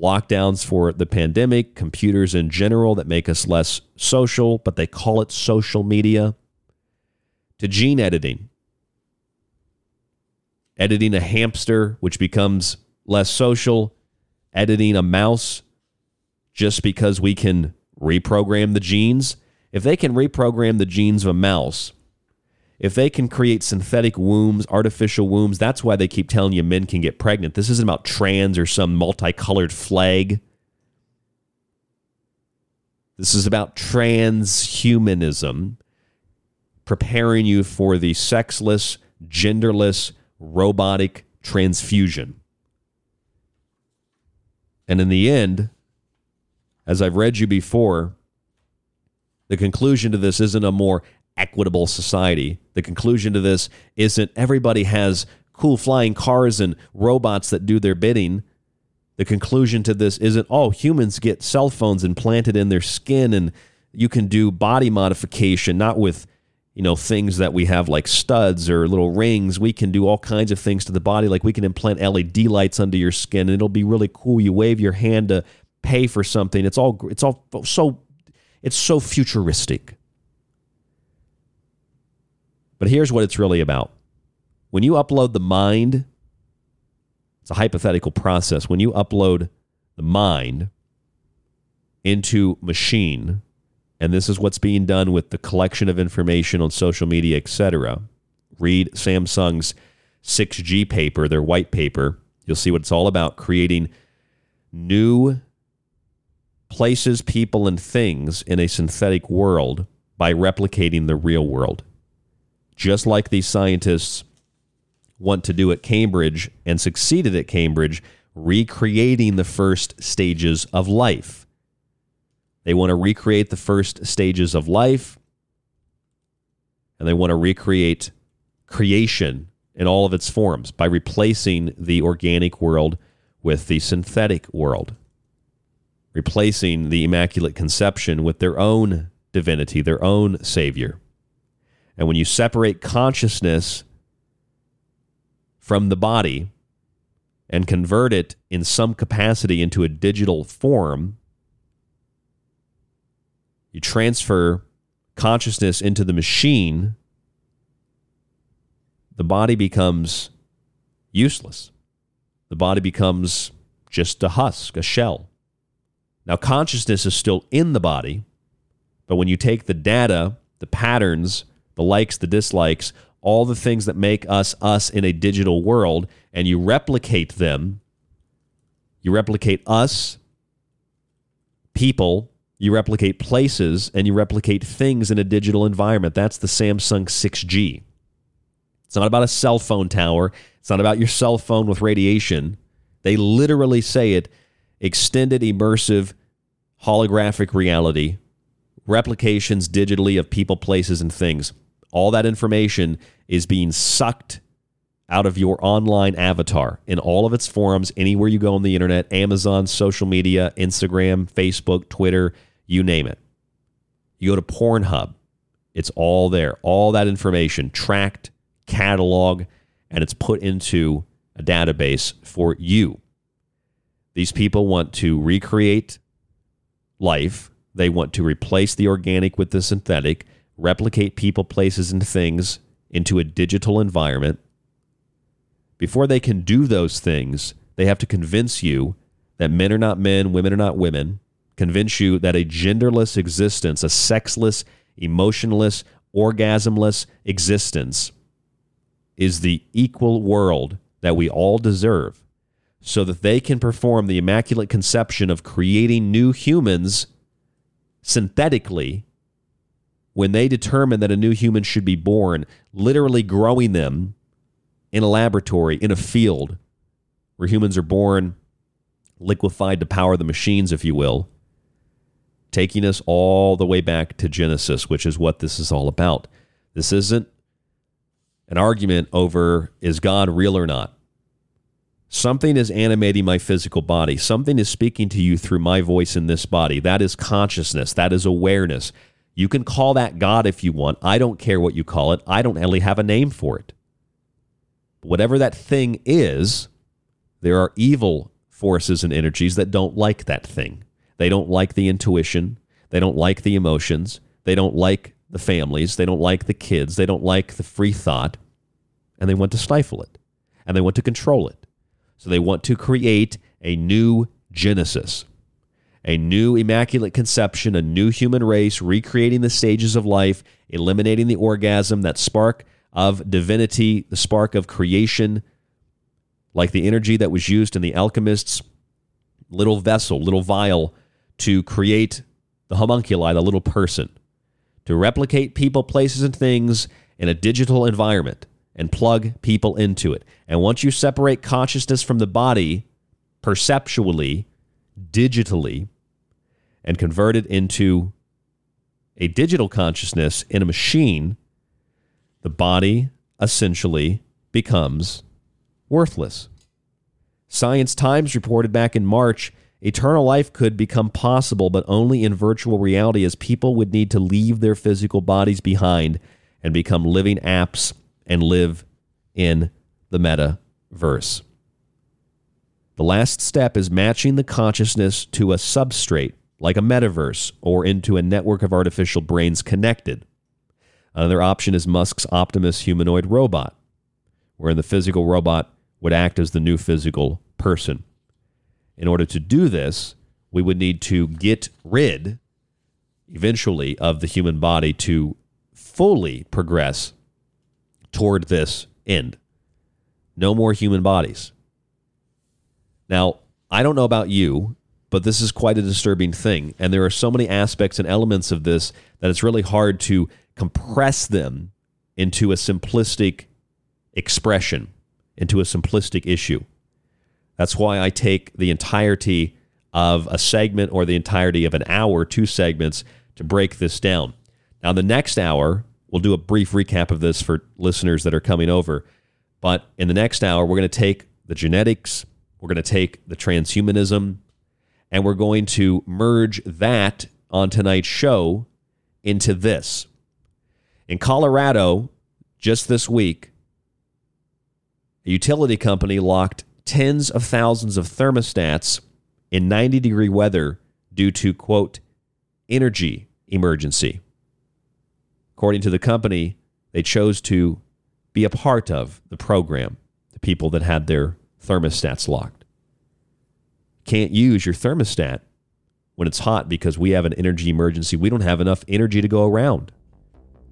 lockdowns for the pandemic, computers in general that make us less social, but they call it social media, to gene editing. Editing a hamster, which becomes less social, editing a mouse just because we can reprogram the genes. If they can reprogram the genes of a mouse, if they can create synthetic wombs, artificial wombs, that's why they keep telling you men can get pregnant. This isn't about trans or some multicolored flag. This is about transhumanism, preparing you for the sexless, genderless, robotic transfusion. And in the end, as I've read you before, the conclusion to this isn't a more equitable society. The conclusion to this isn't everybody has cool flying cars and robots that do their bidding. The conclusion to this isn't, oh, humans get cell phones implanted in their skin and you can do body modification, not with, you know, things that we have like studs or little rings. We can do all kinds of things to the body. Like we can implant LED lights under your skin and it'll be really cool. You wave your hand to pay for something. It's all, it's all so, it's so futuristic. But here's what it's really about. When you upload the mind, it's a hypothetical process. When you upload the mind into machine, and this is what's being done with the collection of information on social media, etc. Read Samsung's 6G paper, their white paper. You'll see what it's all about creating new places, people, and things in a synthetic world by replicating the real world. Just like these scientists want to do at Cambridge and succeeded at Cambridge, recreating the first stages of life. They want to recreate the first stages of life, and they want to recreate creation in all of its forms by replacing the organic world with the synthetic world, replacing the Immaculate Conception with their own divinity, their own Savior. And when you separate consciousness from the body and convert it in some capacity into a digital form, you transfer consciousness into the machine, the body becomes useless. The body becomes just a husk, a shell. Now, consciousness is still in the body, but when you take the data, the patterns, the likes, the dislikes, all the things that make us us in a digital world, and you replicate them, you replicate us, people, you replicate places, and you replicate things in a digital environment. That's the Samsung 6G. It's not about a cell phone tower. It's not about your cell phone with radiation. They literally say it extended immersive holographic reality, replications digitally of people, places, and things. All that information is being sucked out of your online avatar in all of its forms, anywhere you go on the internet Amazon, social media, Instagram, Facebook, Twitter, you name it. You go to Pornhub, it's all there. All that information tracked, cataloged, and it's put into a database for you. These people want to recreate life, they want to replace the organic with the synthetic, replicate people, places, and things into a digital environment. Before they can do those things, they have to convince you that men are not men, women are not women, convince you that a genderless existence, a sexless, emotionless, orgasmless existence is the equal world that we all deserve so that they can perform the immaculate conception of creating new humans synthetically when they determine that a new human should be born, literally growing them in a laboratory, in a field where humans are born liquefied to power the machines, if you will, taking us all the way back to Genesis, which is what this is all about. This isn't an argument over is God real or not. Something is animating my physical body. Something is speaking to you through my voice in this body. That is consciousness. That is awareness. You can call that God if you want. I don't care what you call it. I don't really have a name for it. Whatever that thing is, there are evil forces and energies that don't like that thing. They don't like the intuition. They don't like the emotions. They don't like the families. They don't like the kids. They don't like the free thought. And they want to stifle it. And they want to control it. So they want to create a new Genesis, a new immaculate conception, a new human race, recreating the stages of life, eliminating the orgasm, that spark of divinity, the spark of creation, like the energy that was used in the alchemist's little vessel, little vial to create the homunculi, the little person, to replicate people, places, and things in a digital environment and plug people into it. And once you separate consciousness from the body perceptually, digitally, and convert it into a digital consciousness in a machine, the body essentially becomes worthless. Science Times reported back in March Eternal life could become possible, but only in virtual reality, as people would need to leave their physical bodies behind and become living apps and live in the metaverse. The last step is matching the consciousness to a substrate, like a metaverse, or into a network of artificial brains connected. Another option is Musk's Optimus humanoid robot, wherein the physical robot would act as the new physical person. In order to do this, we would need to get rid eventually of the human body to fully progress toward this end. No more human bodies. Now, I don't know about you, but this is quite a disturbing thing. And there are so many aspects and elements of this that it's really hard to compress them into a simplistic expression, into a simplistic issue. That's why I take the entirety of a segment or the entirety of an hour, two segments, to break this down. Now, the next hour, we'll do a brief recap of this for listeners that are coming over. But in the next hour, we're going to take the genetics, we're going to take the transhumanism, and we're going to merge that on tonight's show into this. In Colorado, just this week, a utility company locked tens of thousands of thermostats in 90 degree weather due to, quote, energy emergency. According to the company, they chose to be a part of the program, the people that had their thermostats locked. Can't use your thermostat when it's hot because we have an energy emergency. We don't have enough energy to go around.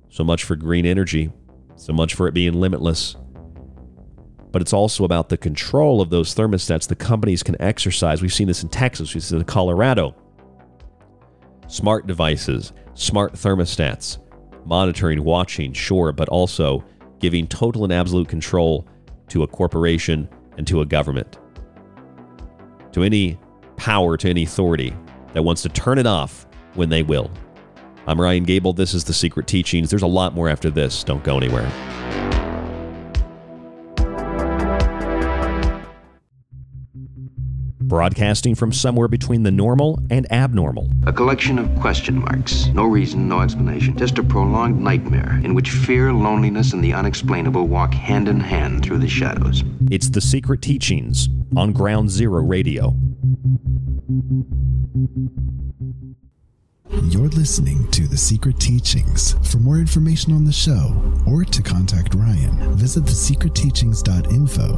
So much for green energy, so much for it being limitless. But it's also about the control of those thermostats the companies can exercise. We've seen this in Texas, we've seen it in Colorado. Smart devices, smart thermostats monitoring, watching, sure, but also giving total and absolute control to a corporation and to a government, to any power, to any authority that wants to turn it off when they will. I'm Ryan Gable. This is The Secret Teachings. There's a lot more after this. Don't go anywhere. Broadcasting from somewhere between the normal and abnormal. A collection of question marks. No reason, no explanation. Just a prolonged nightmare in which fear, loneliness, and the unexplainable walk hand in hand through the shadows. It's The Secret Teachings on Ground Zero Radio. You're listening to The Secret Teachings. For more information on the show or to contact Ryan, visit thesecretteachings.info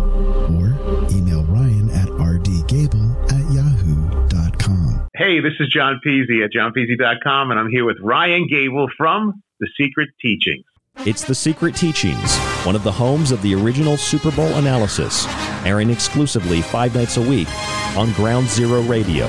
or email Ryan at rdgable at yahoo.com. Hey, this is John Peasy at johnpeasy.com, and I'm here with Ryan Gable from The Secret Teachings. It's The Secret Teachings, one of the homes of the original Super Bowl analysis, airing exclusively five nights a week on Ground Zero Radio.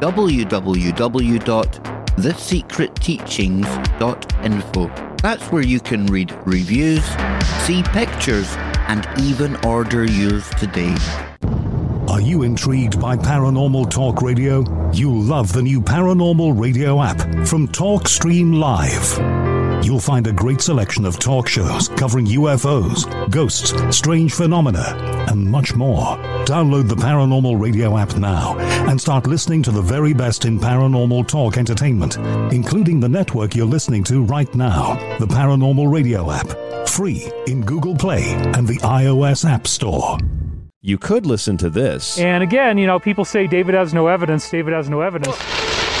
www thesecretteachings.info. That's where you can read reviews, see pictures, and even order yours today. Are you intrigued by Paranormal Talk Radio? You'll love the new Paranormal Radio app from TalkStream Live. You'll find a great selection of talk shows covering UFOs, ghosts, strange phenomena, and much more. Download the Paranormal Radio app now and start listening to the very best in paranormal talk entertainment, including the network you're listening to right now, the Paranormal Radio app. Free in Google Play and the iOS App Store. You could listen to this. And again, you know, people say David has no evidence, David has no evidence.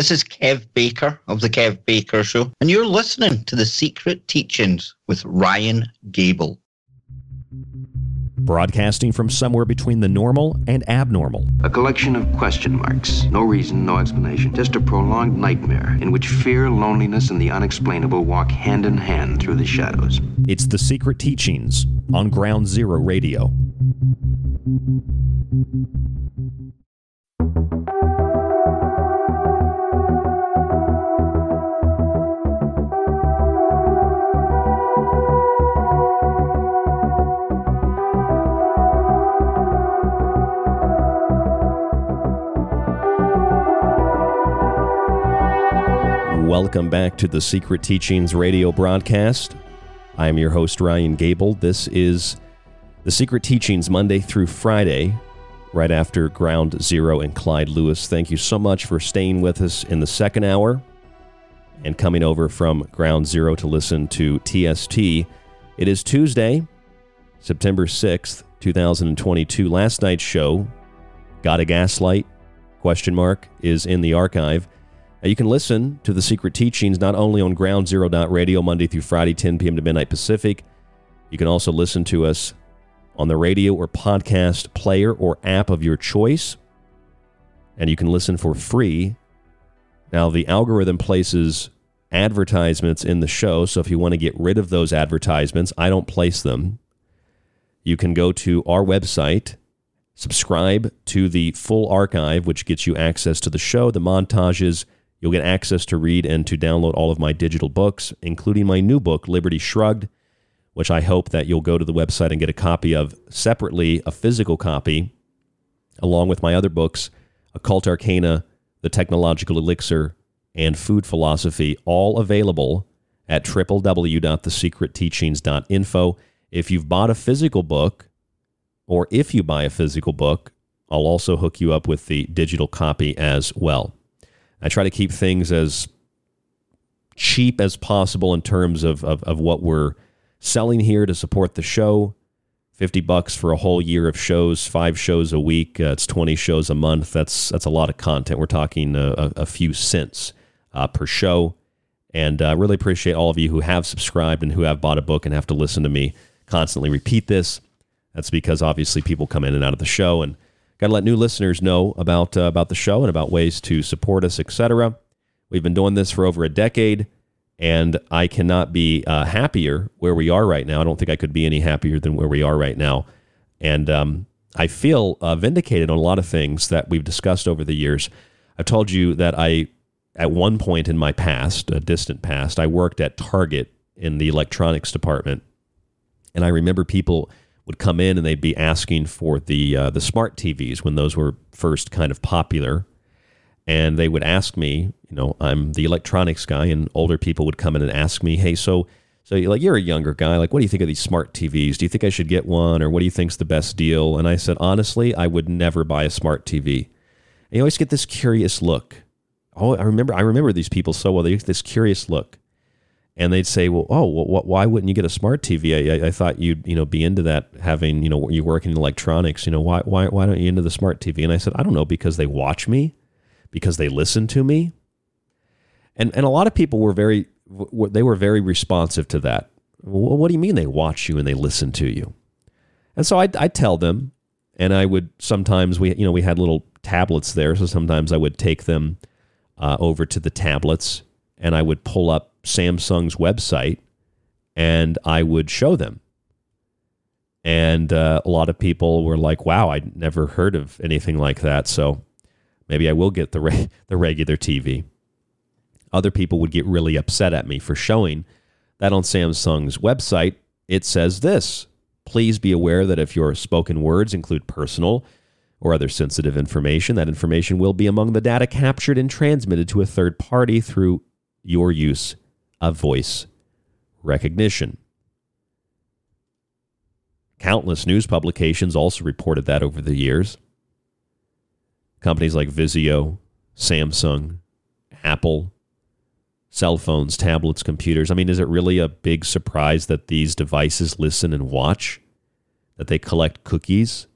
This is Kev Baker of The Kev Baker Show, and you're listening to The Secret Teachings with Ryan Gable. broadcasting from somewhere between the normal and abnormal. A collection of question marks. No reason, no explanation. Just a prolonged nightmare in which fear, loneliness, and the unexplainable walk hand in hand through the shadows. It's The Secret Teachings on Ground Zero Radio. Welcome back to the Secret Teachings radio broadcast. I am your host, Ryan Gable. This is the Secret Teachings Monday through Friday, right after Ground Zero and Clyde Lewis. Thank you so much for staying with us in the second hour and coming over from Ground Zero to listen to TST. It is Tuesday, September 6th, 2022. Last night's show, Got a Gaslight? Question mark is in the archive. You can listen to the secret teachings not only on Ground Zero Radio Monday through Friday, 10 p.m. to midnight Pacific. You can also listen to us on the radio or podcast player or app of your choice. And you can listen for free. Now, the algorithm places advertisements in the show. So if you want to get rid of those advertisements, I don't place them. You can go to our website, subscribe to the full archive, which gets you access to the show, the montages, You'll get access to read and to download all of my digital books, including my new book, Liberty Shrugged, which I hope that you'll go to the website and get a copy of separately, a physical copy, along with my other books, Occult Arcana, The Technological Elixir, and Food Philosophy, all available at www.thesecretteachings.info. If you've bought a physical book, or if you buy a physical book, I'll also hook you up with the digital copy as well. I try to keep things as cheap as possible in terms of, of, of what we're selling here to support the show. 50 bucks for a whole year of shows, five shows a week. Uh, it's 20 shows a month. That's that's a lot of content. We're talking a, a, few cents uh, per show. And I uh, really appreciate all of you who have subscribed and who have bought a book and have to listen to me constantly repeat this. That's because obviously people come in and out of the show and Got to let new listeners know about uh, about the show and about ways to support us, etc. We've been doing this for over a decade, and I cannot be uh, happier where we are right now. I don't think I could be any happier than where we are right now, and um, I feel uh, vindicated on a lot of things that we've discussed over the years. I've told you that I, at one point in my past, a distant past, I worked at Target in the electronics department, and I remember people would come in and they'd be asking for the uh, the smart TVs when those were first kind of popular, and they would ask me, you know, I'm the electronics guy, and older people would come in and ask me, hey, so so like you're a younger guy, like what do you think of these smart TVs? Do you think I should get one, or what do you think's the best deal? And I said, honestly, I would never buy a smart TV. And you always get this curious look. Oh, I remember I remember these people so well. They get this curious look and they'd say, "Well, oh, well, why wouldn't you get a smart TV? I, I, thought you'd you know be into that, having you know you work in electronics. You know, why why why don't you into the smart TV?" And I said, "I don't know, because they watch me, because they listen to me." And and a lot of people were very they were very responsive to that. Well, what do you mean they watch you and they listen to you? And so I I tell them, and I would sometimes we you know we had little tablets there, so sometimes I would take them uh, over to the tablets and I would pull up Samsung's website and I would show them. And uh, a lot of people were like, wow, I'd never heard of anything like that. So maybe I will get the, re- the regular TV. Other people would get really upset at me for showing that on Samsung's website, it says this Please be aware that if your spoken words include personal or other sensitive information, that information will be among the data captured and transmitted to a third party through your use of voice recognition. Countless news publications also reported that over the years. Companies like Vizio, Samsung, Apple, cell phones, tablets, computers. I mean, is it really a big surprise that these devices listen and watch? That they collect cookies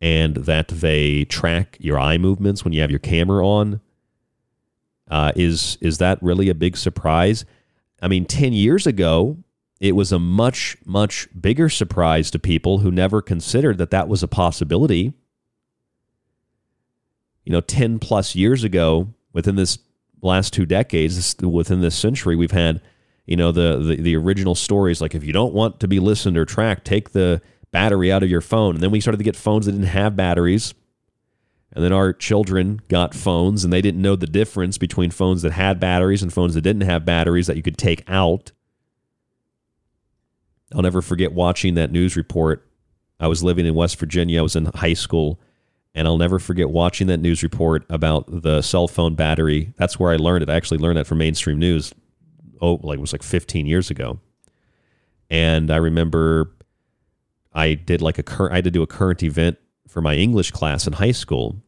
and that they track your eye movements when you have your camera on? Uh, is is that really a big surprise? I mean, ten years ago, it was a much, much bigger surprise to people who never considered that that was a possibility. You know, 10 plus years ago, within this last two decades, within this century, we've had, you know, the, the, the original stories like if you don't want to be listened or tracked, take the battery out of your phone. And then we started to get phones that didn't have batteries. And then our children got phones and they didn't know the difference between phones that had batteries and phones that didn't have batteries that you could take out. I'll never forget watching that news report. I was living in West Virginia. I was in high school. And I'll never forget watching that news report about the cell phone battery. That's where I learned it. I actually learned that from mainstream news. Oh, like it was like 15 years ago. And I remember I did like a current, I had to do a current event for my English class in high school.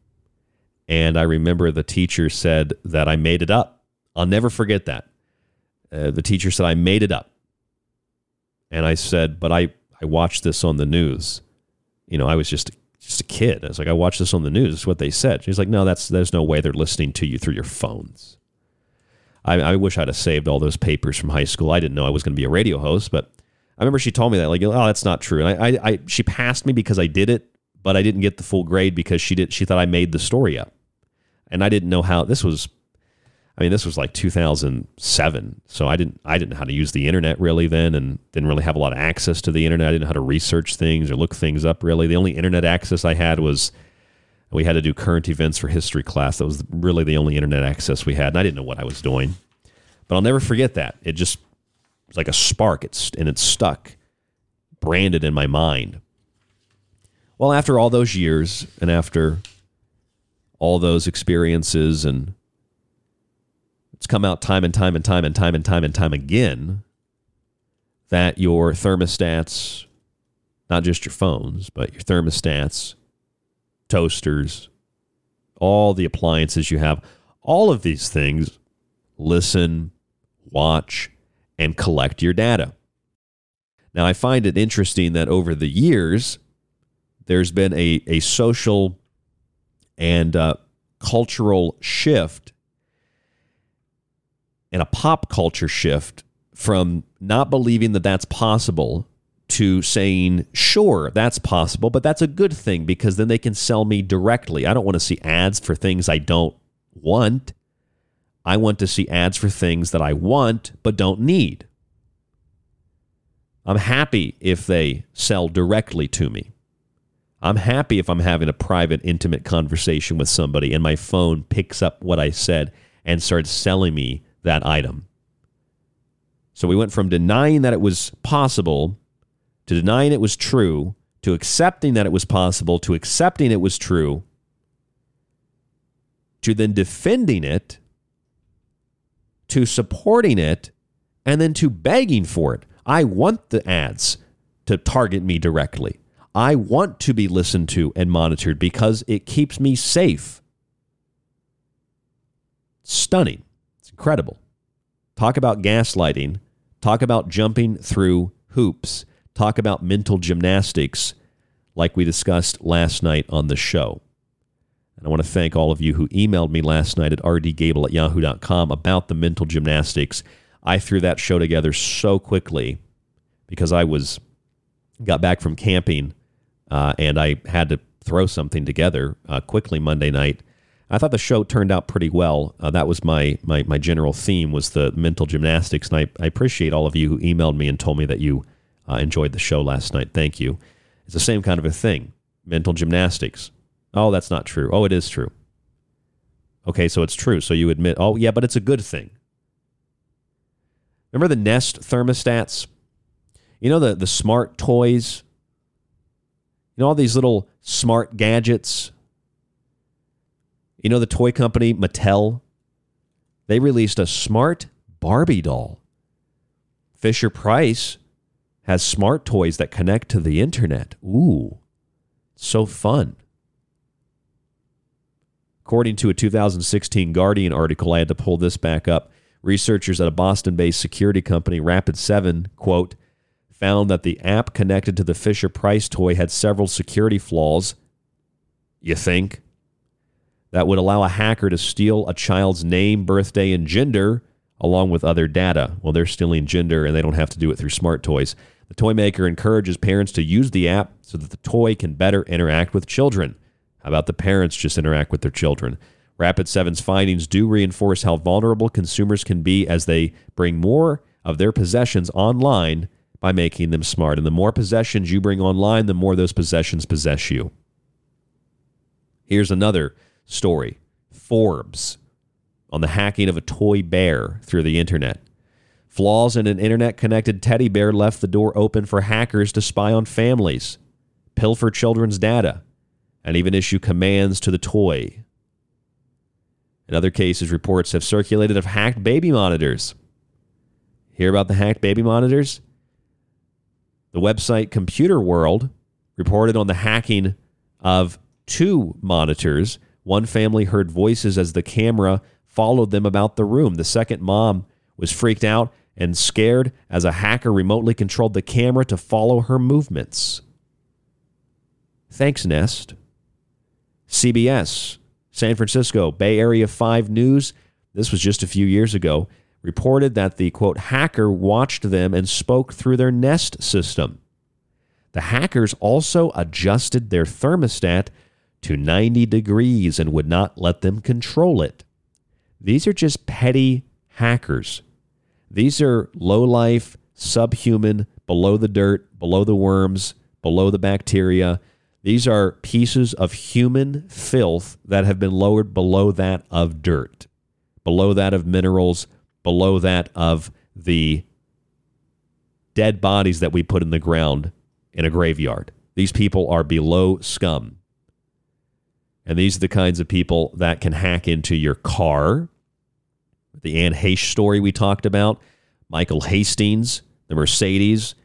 And I remember the teacher said that I made it up. I'll never forget that. Uh, the teacher said I made it up. And I said, but I, I watched this on the news. You know, I was just just a kid. I was like, I watched this on the news. It's what they said. She's like, no, that's there's no way they're listening to you through your phones. I, I wish I'd have saved all those papers from high school. I didn't know I was going to be a radio host, but I remember she told me that, like, oh, that's not true. And I, I, I, she passed me because I did it, but I didn't get the full grade because she did. She thought I made the story up, and I didn't know how. This was I mean, this was like 2007, so I didn't I didn't know how to use the internet really then, and didn't really have a lot of access to the internet. I didn't know how to research things or look things up really. The only internet access I had was we had to do current events for history class. That was really the only internet access we had, and I didn't know what I was doing. But I'll never forget that. It just was like a spark. It's and it stuck, branded in my mind. Well, after all those years, and after all those experiences and it's come out time and time and time and time and time and time again that your thermostats, not just your phones, but your thermostats, toasters, all the appliances you have, all of these things listen, watch, and collect your data. Now, I find it interesting that over the years, there's been a, a social and uh, cultural shift and a pop culture shift from not believing that that's possible to saying, sure, that's possible, but that's a good thing because then they can sell me directly. I don't want to see ads for things I don't want. I want to see ads for things that I want but don't need. I'm happy if they sell directly to me. I'm happy if I'm having a private, intimate conversation with somebody and my phone picks up what I said and starts selling me that item. So we went from denying that it was possible to denying it was true to accepting that it was possible to accepting it was true to then defending it to supporting it and then to begging for it. I want the ads to target me directly. I want to be listened to and monitored because it keeps me safe. Stunning It's incredible. Talk about gaslighting. Talk about jumping through hoops. Talk about mental gymnastics, like we discussed last night on the show. And I want to thank all of you who emailed me last night at rdgable at yahoo.com about the mental gymnastics. I threw that show together so quickly because I was got back from camping uh, and I had to throw something together uh, quickly Monday night I thought the show turned out pretty well. Uh, that was my, my my general theme was the mental gymnastics, and I, I appreciate all of you who emailed me and told me that you uh, enjoyed the show last night. Thank you. It's the same kind of a thing. Mental gymnastics. Oh, that's not true. Oh, it is true. Okay, so it's true. So you admit, oh yeah, but it's a good thing. Remember the Nest thermostats? You know the the smart toys. You know all these little smart gadgets you know the toy company Mattel? They released a smart Barbie doll. Fisher Price has smart toys that connect to the internet. Ooh, so fun. According to a 2016 Guardian article, I had to pull this back up. Researchers at a Boston based security company, Rapid7, quote, found that the app connected to the Fisher Price toy had several security flaws. You think? that would allow a hacker to steal a child's name, birthday, and gender along with other data. Well, they're stealing gender and they don't have to do it through smart toys. The toy maker encourages parents to use the app so that the toy can better interact with children. How about the parents just interact with their children? Rapid 7's findings do reinforce how vulnerable consumers can be as they bring more of their possessions online by making them smart. And the more possessions you bring online, the more those possessions possess you. Here's another story Forbes on the hacking of a toy bear through the internet. Flaws in an internet connected teddy bear left the door open for hackers to spy on families, pilfer children's data, and even issue commands to the toy. In other cases, reports have circulated of hacked baby monitors. Hear about the hacked baby monitors? The website Computer World reported on the hacking of two monitors. One family heard voices as the camera followed them about the room. The second mom was freaked out and scared as a hacker remotely controlled the camera to follow her movements. Thanks, Nest. CBS, San Francisco, Bay Area 5 News, this was just a few years ago, reported that the quote hacker watched them and spoke through their Nest system. The hackers also adjusted their thermostat to 90 degrees and would not let them control it. These are just petty hackers. These are low life, subhuman, below the dirt, below the worms, below the bacteria. These are pieces of human filth that have been lowered below that of dirt, below that of minerals, below that of the dead bodies that we put in the ground in a graveyard. These people are below scum. And these are the kinds of people that can hack into your car. The Anne Heche story we talked about, Michael Hastings, the Mercedes,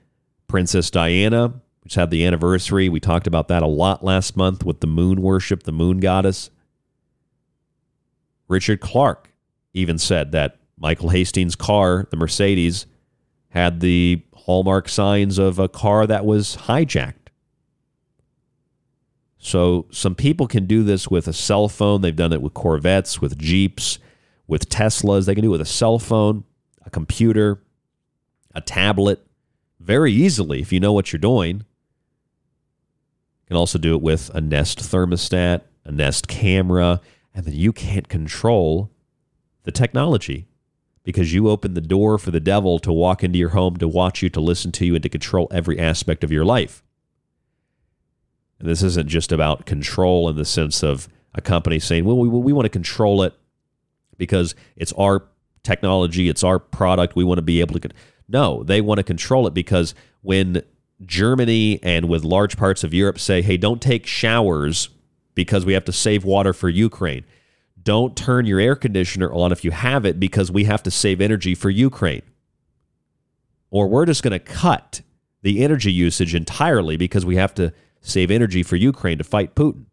Princess Diana, which had the anniversary. We talked about that a lot last month with the moon worship, the moon goddess. Richard Clarke even said that Michael Hastings' car, the Mercedes, had the hallmark signs of a car that was hijacked. So some people can do this with a cell phone. They've done it with Corvettes, with Jeeps, with Teslas. They can do it with a cell phone, a computer, a tablet very easily if you know what you're doing. You can also do it with a Nest thermostat, a Nest camera, and then you can't control the technology because you open the door for the devil to walk into your home, to watch you, to listen to you, and to control every aspect of your life. And this isn't just about control in the sense of a company saying, well, we, we want to control it because it's our technology, it's our product. We want to be able to. Con-. No, they want to control it because when Germany and with large parts of Europe say, hey, don't take showers because we have to save water for Ukraine. Don't turn your air conditioner on if you have it because we have to save energy for Ukraine. Or we're just going to cut the energy usage entirely because we have to save energy for Ukraine to fight Putin.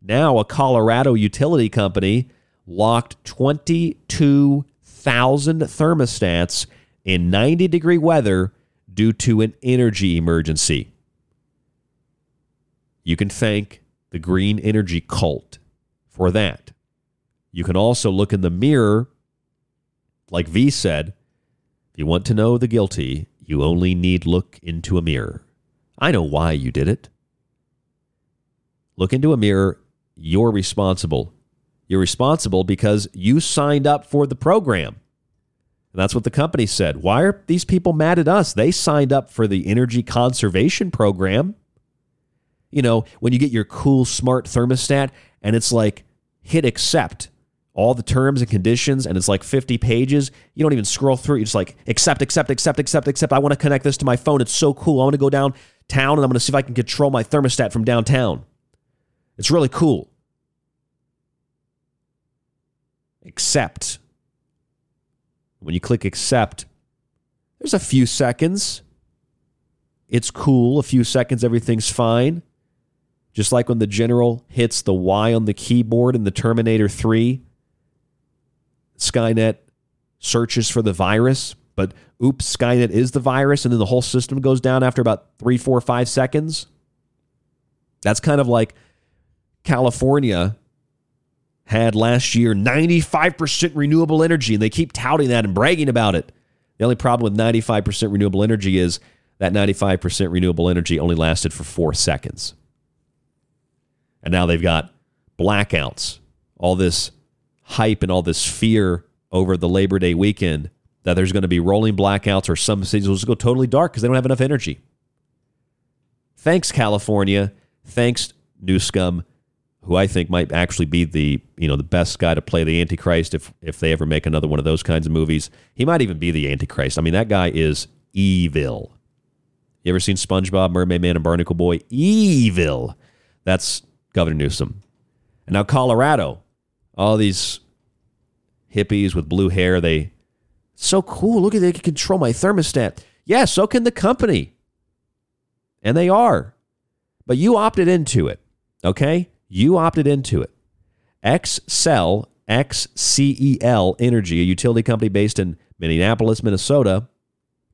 Now, a Colorado utility company locked 22,000 thermostats in 90 degree weather due to an energy emergency. You can thank the green energy cult for that. You can also look in the mirror, like V said, if you want to know the guilty, you only need look into a mirror. I know why you did it. Look into a mirror. You're responsible. You're responsible because you signed up for the program. And that's what the company said. Why are these people mad at us? They signed up for the energy conservation program. You know, when you get your cool smart thermostat and it's like hit accept all the terms and conditions and it's like 50 pages. You don't even scroll through. You're just like accept, accept, accept, accept, accept. I want to connect this to my phone. It's so cool. I want to go downtown and I'm going to see if I can control my thermostat from downtown. It's really cool. Accept. When you click accept, there's a few seconds. It's cool. A few seconds, everything's fine. Just like when the general hits the Y on the keyboard in the Terminator 3, Skynet searches for the virus, but oops, Skynet is the virus, and then the whole system goes down after about three, four, five seconds. That's kind of like California had last year 95% renewable energy, and they keep touting that and bragging about it. The only problem with 95% renewable energy is that 95% renewable energy only lasted for four seconds. And now they've got blackouts, all this hype and all this fear over the Labor Day weekend that there's going to be rolling blackouts or some cities will just go totally dark because they don't have enough energy. Thanks, California. Thanks, Newsom, who I think might actually be the you know the best guy to play the Antichrist if if they ever make another one of those kinds of movies. He might even be the Antichrist. I mean, that guy is evil. You ever seen SpongeBob, Mermaid Man, and Barnacle Boy? Evil. That's Governor Newsom. And now Colorado, all these hippies with blue hair, they so cool. Look at they can control my thermostat. Yeah, so can the company. And they are. But you opted into it. Okay? You opted into it. Xcel, XCEL Energy, a utility company based in Minneapolis, Minnesota,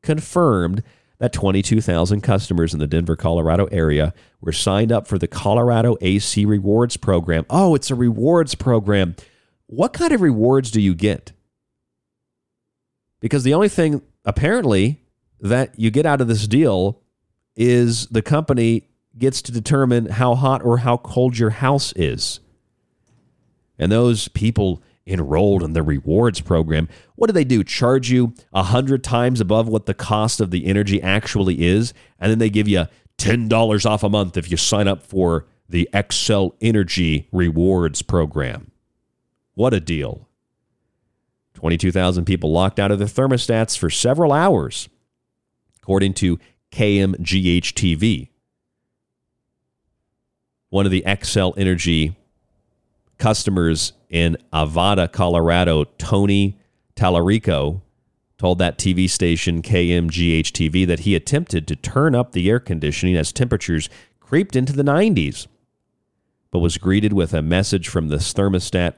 confirmed that 22,000 customers in the Denver, Colorado area were signed up for the Colorado AC Rewards program. Oh, it's a rewards program. What kind of rewards do you get? Because the only thing apparently that you get out of this deal is the company gets to determine how hot or how cold your house is. And those people enrolled in the rewards program, what do they do? Charge you a hundred times above what the cost of the energy actually is, and then they give you ten dollars off a month if you sign up for the Xcel Energy Rewards program. What a deal! Twenty-two thousand people locked out of their thermostats for several hours, according to KMGH TV. One of the Xcel Energy customers in Arvada, Colorado, Tony Tallarico, told that TV station KMGH TV that he attempted to turn up the air conditioning as temperatures creeped into the 90s, but was greeted with a message from the thermostat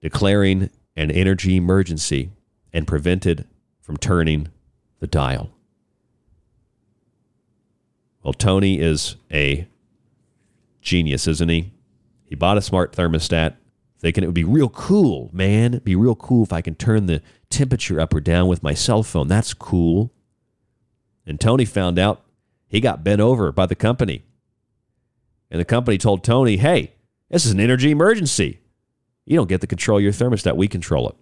declaring an energy emergency and prevented from turning the dial. Well, Tony is a genius, isn't he? He bought a smart thermostat, thinking it would be real cool, man. It'd be real cool if I can turn the temperature up or down with my cell phone. That's cool. And Tony found out he got bent over by the company. And the company told Tony, hey, this is an energy emergency. You don't get to control your thermostat. We control it.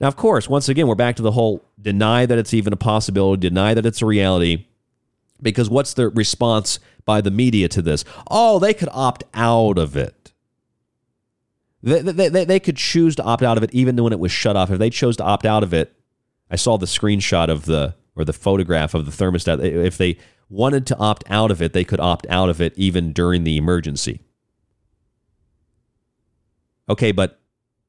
Now, of course, once again, we're back to the whole deny that it's even a possibility, deny that it's a reality. Because what's the response by the media to this? Oh, they could opt out of it. They, they, they, could choose to opt out of it even when it was shut off. If they chose to opt out of it, I saw the screenshot of the or the photograph of the thermostat. If they wanted to opt out of it, they could opt out of it even during the emergency. Okay, but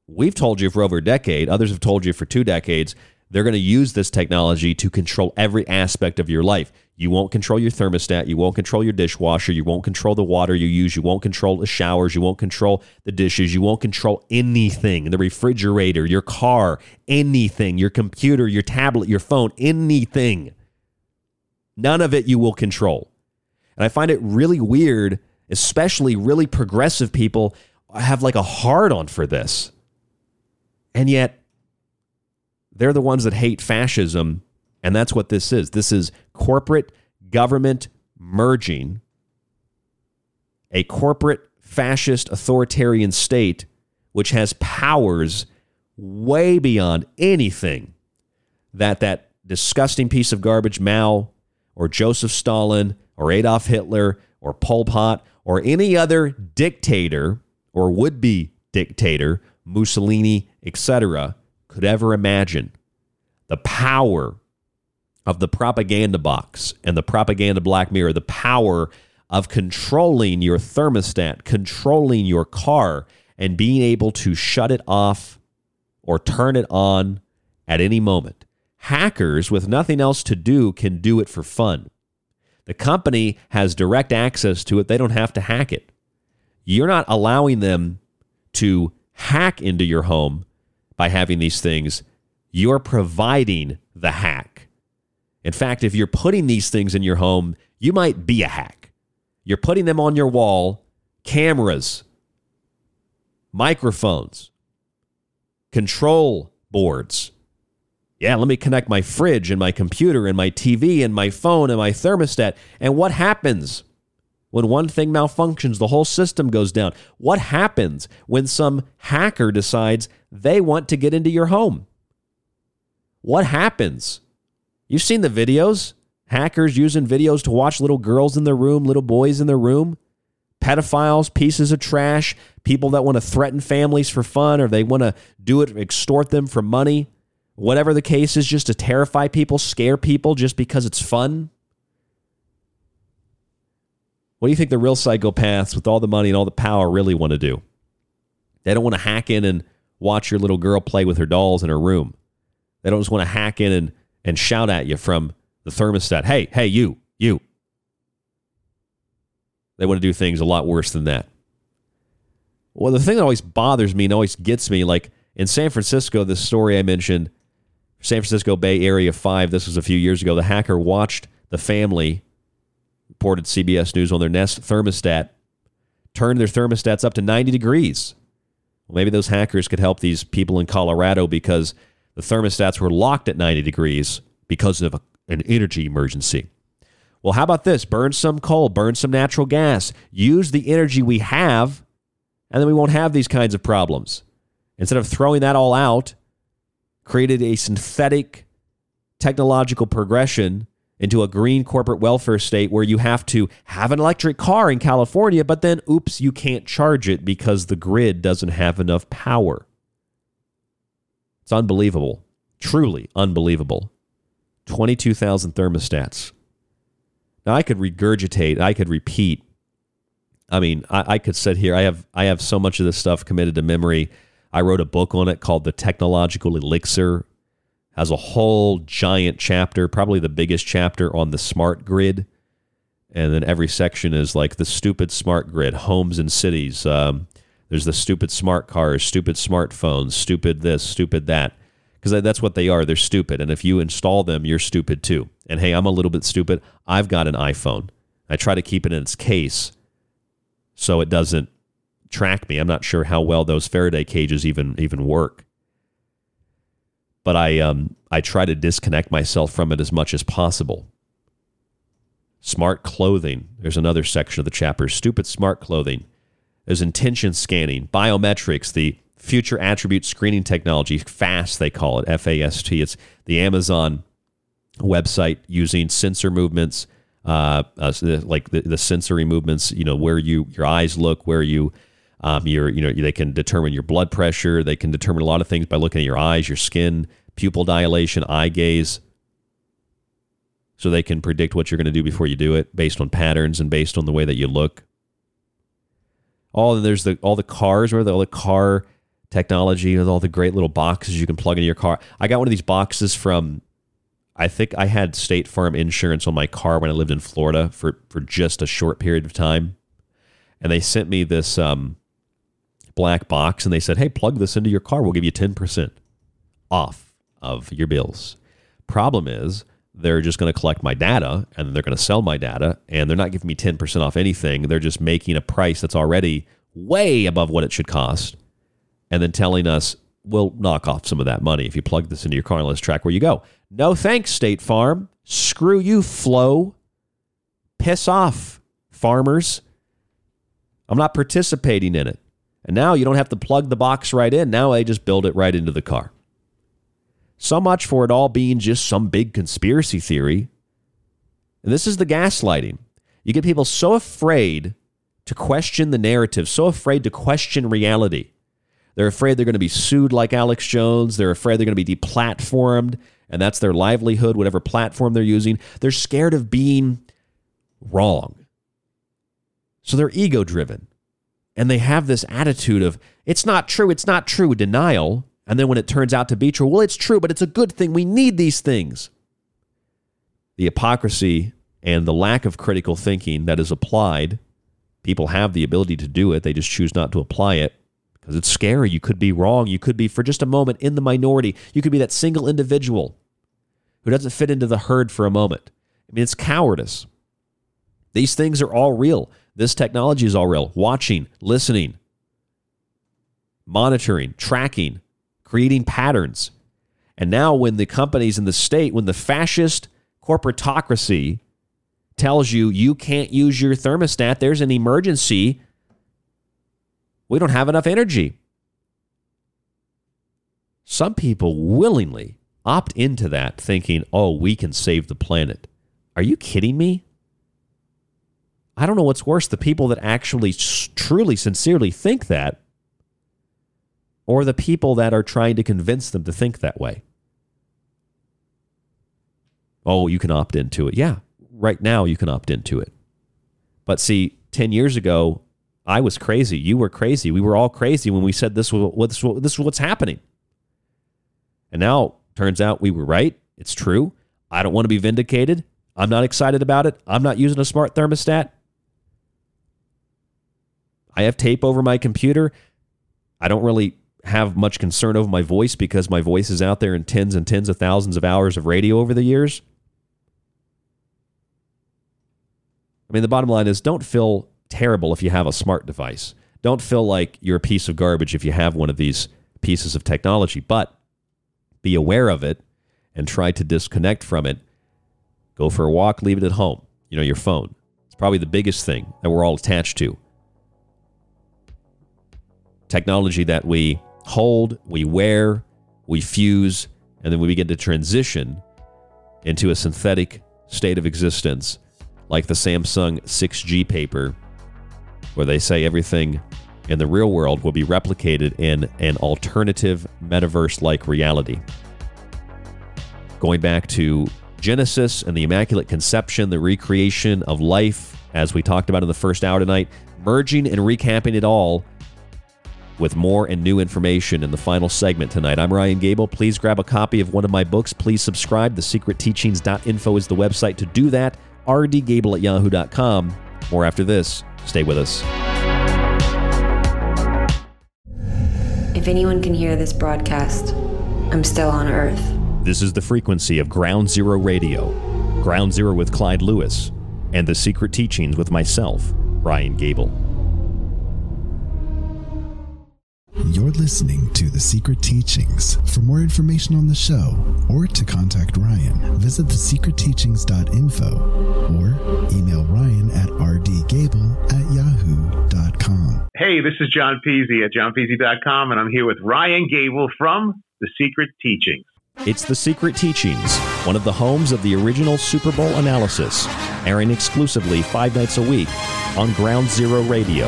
we've told you for over a decade, others have told you for two decades, they're going to use this technology to control every aspect of your life. You won't control your thermostat. You won't control your dishwasher. You won't control the water you use. You won't control the showers. You won't control the dishes. You won't control anything the refrigerator, your car, anything, your computer, your tablet, your phone, anything. None of it you will control. And I find it really weird, especially really progressive people have like a hard on for this. And yet, they're the ones that hate fascism and that's what this is. This is corporate government merging a corporate fascist authoritarian state which has powers way beyond anything that that disgusting piece of garbage Mao or Joseph Stalin or Adolf Hitler or Pol Pot or any other dictator or would be dictator, Mussolini, etc., could ever imagine. The power of the propaganda box and the propaganda black mirror, the power of controlling your thermostat, controlling your car, and being able to shut it off or turn it on at any moment. Hackers with nothing else to do can do it for fun. The company has direct access to it, they don't have to hack it. You're not allowing them to hack into your home by having these things. You're providing the hack. In fact, if you're putting these things in your home, you might be a hack. You're putting them on your wall, cameras, microphones, control boards. Yeah, let me connect my fridge and my computer and my TV and my phone and my thermostat. And what happens when one thing malfunctions? The whole system goes down. What happens when some hacker decides they want to get into your home? What happens? You've seen the videos. Hackers using videos to watch little girls in their room, little boys in their room, pedophiles, pieces of trash, people that want to threaten families for fun or they want to do it, extort them for money. Whatever the case is, just to terrify people, scare people just because it's fun. What do you think the real psychopaths with all the money and all the power really want to do? They don't want to hack in and watch your little girl play with her dolls in her room. They don't just want to hack in and, and shout at you from the thermostat. Hey, hey, you, you. They want to do things a lot worse than that. Well, the thing that always bothers me and always gets me, like in San Francisco, this story I mentioned, San Francisco Bay Area 5, this was a few years ago, the hacker watched the family, reported CBS News on their Nest thermostat, turned their thermostats up to 90 degrees. Well, maybe those hackers could help these people in Colorado because the thermostats were locked at 90 degrees because of a an energy emergency. Well, how about this? Burn some coal, burn some natural gas, use the energy we have, and then we won't have these kinds of problems. Instead of throwing that all out, created a synthetic technological progression into a green corporate welfare state where you have to have an electric car in California, but then, oops, you can't charge it because the grid doesn't have enough power. It's unbelievable. Truly unbelievable. 22,000 thermostats. Now I could regurgitate, I could repeat. I mean, I, I, could sit here. I have I have so much of this stuff committed to memory. I wrote a book on it called The Technological Elixir. Has a whole giant chapter, probably the biggest chapter on the smart grid. And then every section is like the stupid smart grid, homes and cities. Um, there's the stupid smart cars, stupid smartphones, stupid this, stupid that because that's what they are. They're stupid. And if you install them, you're stupid too. And hey, I'm a little bit stupid. I've got an iPhone. I try to keep it in its case so it doesn't track me. I'm not sure how well those Faraday cages even even work. But I um I try to disconnect myself from it as much as possible. Smart clothing. There's another section of the chapter. Stupid smart clothing. There's intention scanning, biometrics, the future attribute screening technology, FAST, they call it, F A S T. It's the Amazon website using sensor movements, uh, uh, like the, the sensory movements, you know, where you your eyes look, where you um, your you know they can determine your blood pressure. They can determine a lot of things by looking at your eyes, your skin, pupil dilation, eye gaze. So they can predict what you're going to do before you do it based on patterns and based on the way that you look. All there's the all the cars, where all the car technology with all the great little boxes you can plug into your car. I got one of these boxes from I think I had State Farm insurance on my car when I lived in Florida for for just a short period of time. And they sent me this um, black box and they said, "Hey, plug this into your car. We'll give you 10% off of your bills." Problem is, they're just going to collect my data and they're going to sell my data and they're not giving me 10% off anything. They're just making a price that's already way above what it should cost and then telling us we'll knock off some of that money if you plug this into your car and let's track where you go. No thanks, State Farm. Screw you, Flo. Piss off, farmers. I'm not participating in it. And now you don't have to plug the box right in. Now they just build it right into the car. So much for it all being just some big conspiracy theory. And this is the gaslighting. You get people so afraid to question the narrative, so afraid to question reality they're afraid they're going to be sued like Alex Jones. They're afraid they're going to be deplatformed, and that's their livelihood, whatever platform they're using. They're scared of being wrong. So they're ego driven. And they have this attitude of, it's not true, it's not true, denial. And then when it turns out to be true, well, it's true, but it's a good thing. We need these things. The hypocrisy and the lack of critical thinking that is applied, people have the ability to do it, they just choose not to apply it because it's scary. You could be wrong. You could be, for just a moment, in the minority. You could be that single individual who doesn't fit into the herd for a moment. I mean, it's cowardice. These things are all real. This technology is all real. Watching, listening. monitoring, tracking, creating patterns. And now, when the companies in the state, when the fascist corporatocracy tells you you can't use your thermostat, there's an emergency, we don't have enough energy. Some people willingly opt into that thinking, oh, we can save the planet. Are you kidding me? I don't know what's worse the people that actually truly, sincerely think that, or the people that are trying to convince them to think that way. Oh, you can opt into it. Yeah, right now you can opt into it. But see, 10 years ago, I was crazy. You were crazy. We were all crazy when we said this was, this was, this was what's happening. And now, turns out we were right. It's true. I don't want to be vindicated. I'm not excited about it. I'm not using a smart thermostat. I have tape over my computer. I don't really have much concern over my voice because my voice is out there in tens and tens of thousands of hours of radio over the years. I mean, the bottom line is don't feel terrible if you have a smart device. Don't feel like you're a piece of garbage if you have one of these pieces of technology, but be aware of it and try to disconnect from it. Go for a walk, leave it at home. You know, your phone. It's probably the biggest thing that we're all attached to. Technology that we hold, we wear, we fuse, and then we begin to transition into a synthetic state of existence like the Samsung 6G paper, where they say everything in the real world will be replicated in an alternative metaverse like reality. Going back to Genesis and the Immaculate Conception, the recreation of life, as we talked about in the first hour tonight, merging and recapping it all with more and new information in the final segment tonight. I'm Ryan Gable. Please grab a copy of one of my books. Please subscribe. TheSecretTeachings.info is the website to do that. rdgable at yahoo.com. More after this. Stay with us. If anyone can hear this broadcast, I'm still on Earth. This is the frequency of Ground Zero Radio, Ground Zero with Clyde Lewis, and The Secret Teachings with myself, Ryan Gable. You're listening to The Secret Teachings. For more information on the show or to contact Ryan, visit thesecretteachings.info or email Ryan at rdgable at yahoo.com. Hey, this is John Peasy at johnpeasy.com, and I'm here with Ryan Gable from The Secret Teachings. It's The Secret Teachings, one of the homes of the original Super Bowl analysis, airing exclusively five nights a week on Ground Zero Radio.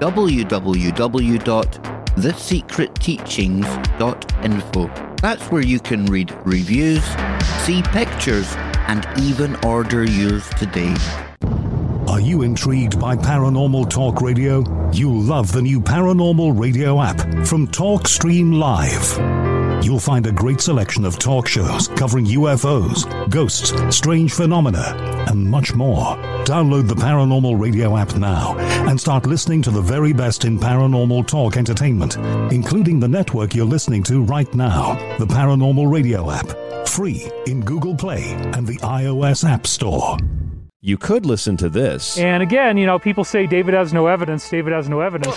www.thesecretteachings.info. That's where you can read reviews, see pictures, and even order yours today. Are you intrigued by Paranormal Talk Radio? You'll love the new Paranormal Radio app from TalkStream Live. You'll find a great selection of talk shows covering UFOs, ghosts, strange phenomena, and much more. Download the Paranormal Radio app now and start listening to the very best in paranormal talk entertainment, including the network you're listening to right now, the Paranormal Radio app. Free in Google Play and the iOS App Store. You could listen to this. And again, you know, people say David has no evidence. David has no evidence.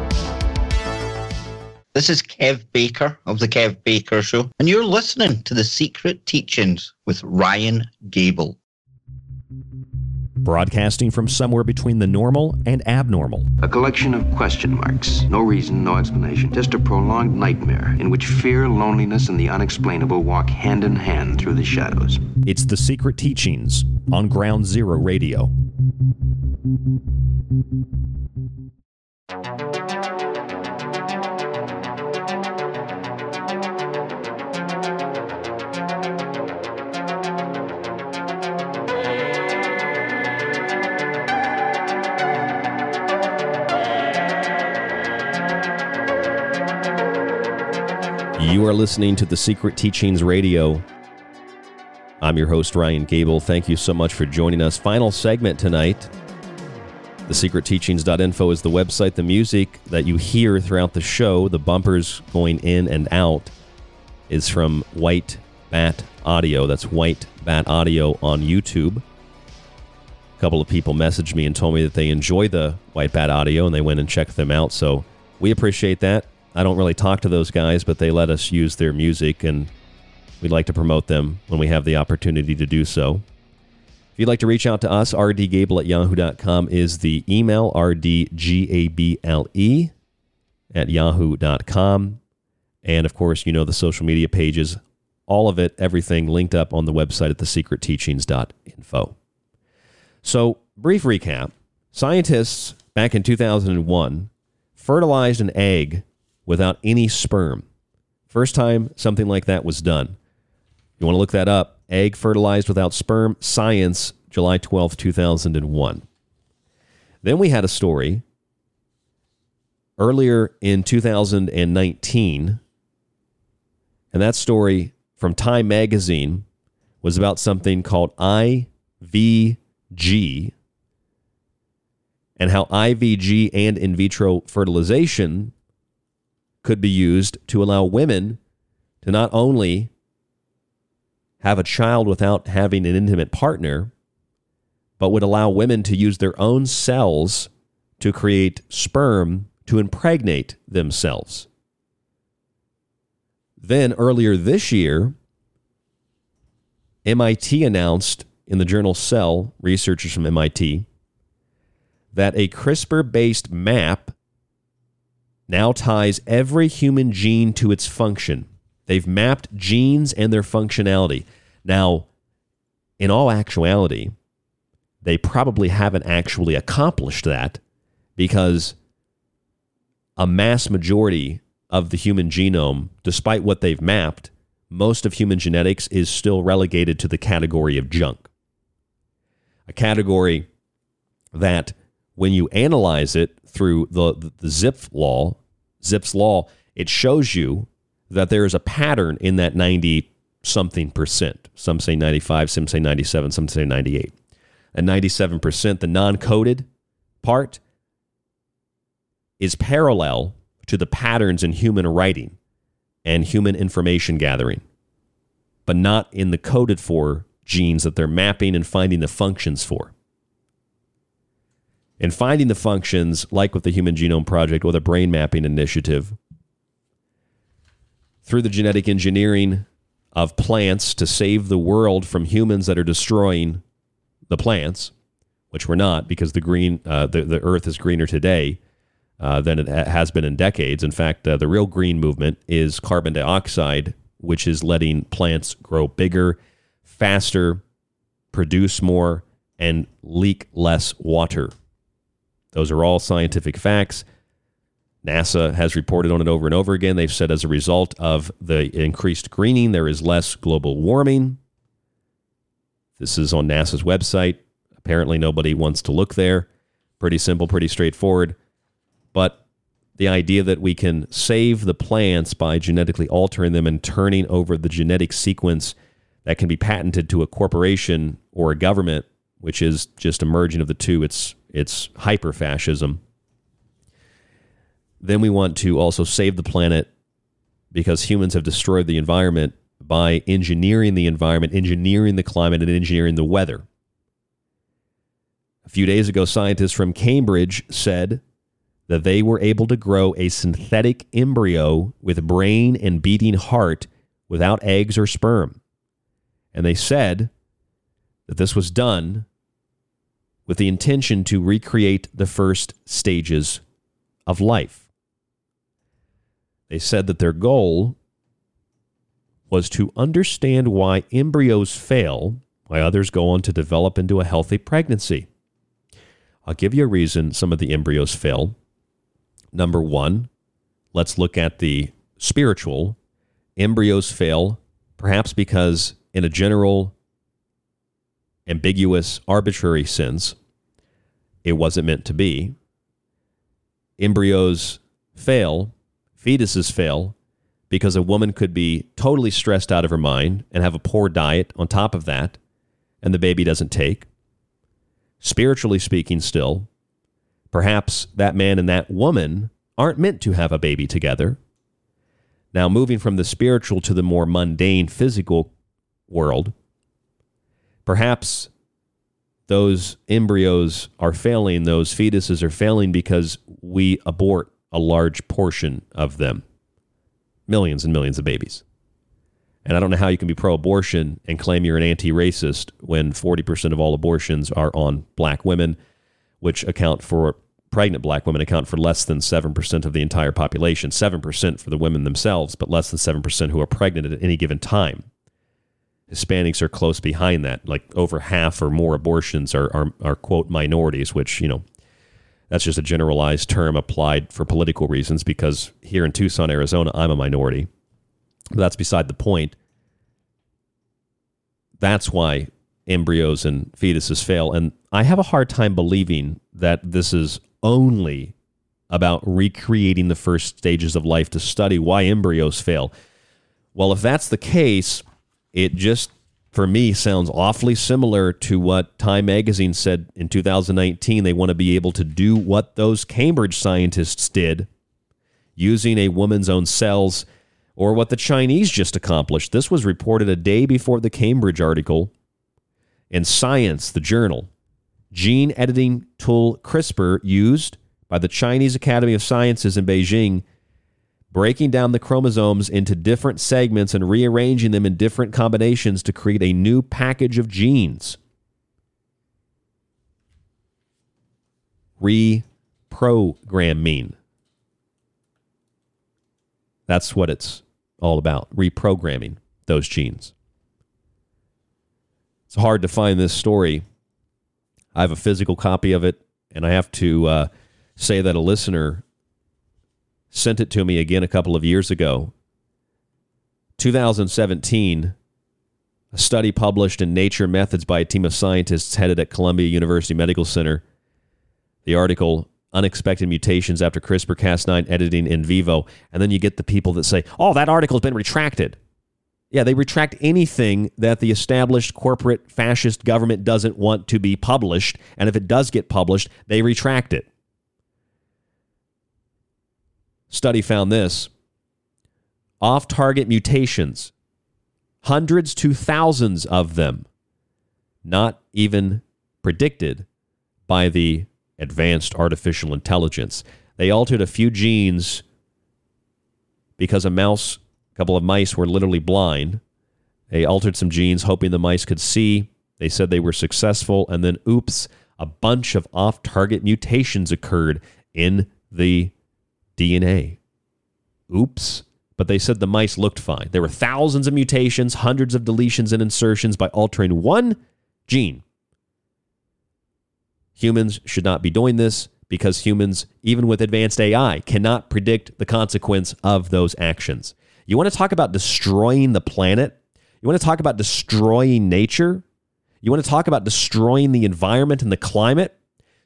This is Kev Baker of The Kev Baker Show, and you're listening to The Secret Teachings with Ryan Gable. Broadcasting from somewhere between the normal and abnormal. A collection of question marks. No reason, no explanation. Just a prolonged nightmare in which fear, loneliness, and the unexplainable walk hand in hand through the shadows. It's The Secret Teachings on Ground Zero Radio. You are listening to The Secret Teachings Radio. I'm your host, Ryan Gable. Thank you so much for joining us. Final segment tonight. The TheSecretTeachings.info is the website. The music that you hear throughout the show, the bumpers going in and out, is from White Bat Audio. That's White Bat Audio on YouTube. A couple of people messaged me and told me that they enjoy the White Bat Audio and they went and checked them out. So we appreciate that. I don't really talk to those guys, but they let us use their music, and we'd like to promote them when we have the opportunity to do so. If you'd like to reach out to us, rdgable at yahoo.com is the email, rdgable at yahoo.com. And of course, you know the social media pages, all of it, everything linked up on the website at thesecretteachings.info. So, brief recap scientists back in 2001 fertilized an egg without any sperm. First time something like that was done. You want to look that up. Egg fertilized without sperm, Science, July 12, 2001. Then we had a story earlier in 2019, and that story from Time Magazine was about something called IVG and how IVG and in vitro fertilization could be used to allow women to not only have a child without having an intimate partner, but would allow women to use their own cells to create sperm to impregnate themselves. Then earlier this year, MIT announced in the journal Cell, researchers from MIT, that a CRISPR based map now ties every human gene to its function. They've mapped genes and their functionality. Now, in all actuality, they probably haven't actually accomplished that because a mass majority of the human genome, despite what they've mapped, most of human genetics is still relegated to the category of junk. A category that, when you analyze it through the, the, the Zipf law, Zipf's law, it shows you that there is a pattern in that 90 something percent. Some say 95, some say 97, some say 98. And 97%, the non coded part, is parallel to the patterns in human writing and human information gathering, but not in the coded for genes that they're mapping and finding the functions for. And finding the functions, like with the Human Genome Project or the Brain Mapping Initiative, through the genetic engineering of plants to save the world from humans that are destroying the plants, which we're not because the green uh, the, the earth is greener today uh, than it has been in decades. In fact, uh, the real green movement is carbon dioxide, which is letting plants grow bigger, faster, produce more, and leak less water. Those are all scientific facts. NASA has reported on it over and over again. They've said as a result of the increased greening, there is less global warming. This is on NASA's website. Apparently, nobody wants to look there. Pretty simple, pretty straightforward. But the idea that we can save the plants by genetically altering them and turning over the genetic sequence that can be patented to a corporation or a government, which is just a merging of the two, it's, it's hyper fascism then we want to also save the planet because humans have destroyed the environment by engineering the environment, engineering the climate, and engineering the weather. A few days ago, scientists from Cambridge said that they were able to grow a synthetic embryo with brain and beating heart without eggs or sperm. And they said that this was done with the intention to recreate the first stages of life. They said that their goal was to understand why embryos fail, why others go on to develop into a healthy pregnancy. I'll give you a reason some of the embryos fail. Number one, let's look at the spiritual. Embryos fail, perhaps because, in a general, ambiguous, arbitrary sense, it wasn't meant to be. Embryos fail, fetuses fail, because a woman could be totally stressed out of her mind and have a poor diet on top of that, and the baby doesn't take. Spiritually speaking, still, perhaps that man and that woman aren't meant to have a baby together. Now, moving from the spiritual to the more mundane physical world, perhaps those embryos are failing, those fetuses are failing because we abort a large portion of them millions and millions of babies. And I don't know how you can be pro abortion and claim you're an anti racist when 40% of all abortions are on black women, which account for pregnant black women account for less than 7% of the entire population. 7% for the women themselves, but less than 7% who are pregnant at any given time. Hispanics are close behind that. Like over half or more abortions are, are, are quote, minorities, which, you know, that's just a generalized term applied for political reasons because here in Tucson, Arizona, I'm a minority. But that's beside the point. That's why embryos and fetuses fail. And I have a hard time believing that this is only about recreating the first stages of life to study why embryos fail. Well, if that's the case, it just for me sounds awfully similar to what Time magazine said in 2019 they want to be able to do what those Cambridge scientists did using a woman's own cells or what the Chinese just accomplished. This was reported a day before the Cambridge article in Science, the journal. Gene editing tool CRISPR used by the Chinese Academy of Sciences in Beijing breaking down the chromosomes into different segments and rearranging them in different combinations to create a new package of genes. Reprogramming. That's what it's all about reprogramming those genes. It's hard to find this story. I have a physical copy of it, and I have to uh, say that a listener sent it to me again a couple of years ago. 2017, a study published in Nature Methods by a team of scientists headed at Columbia University Medical Center. The article, Unexpected Mutations After CRISPR Cas9 Editing in Vivo. And then you get the people that say, oh, that article's been retracted. Yeah, they retract anything that the established corporate fascist government doesn't want to be published. And if it does get published, they retract it. Study found this off target mutations, hundreds to thousands of them, not even predicted by the advanced artificial intelligence. They altered a few genes because a mouse, a couple of mice were literally blind. They altered some genes hoping the mice could see. They said they were successful, and then oops, a bunch of off target mutations occurred in the DNA. Oops. But they said the mice looked fine. There were thousands of mutations, hundreds of deletions and insertions by altering one gene. Humans should not be doing this because humans, even with advanced AI, cannot predict the consequence of those actions. You want to talk about destroying the planet? You want to talk about destroying nature? You want to talk about destroying the environment and the climate?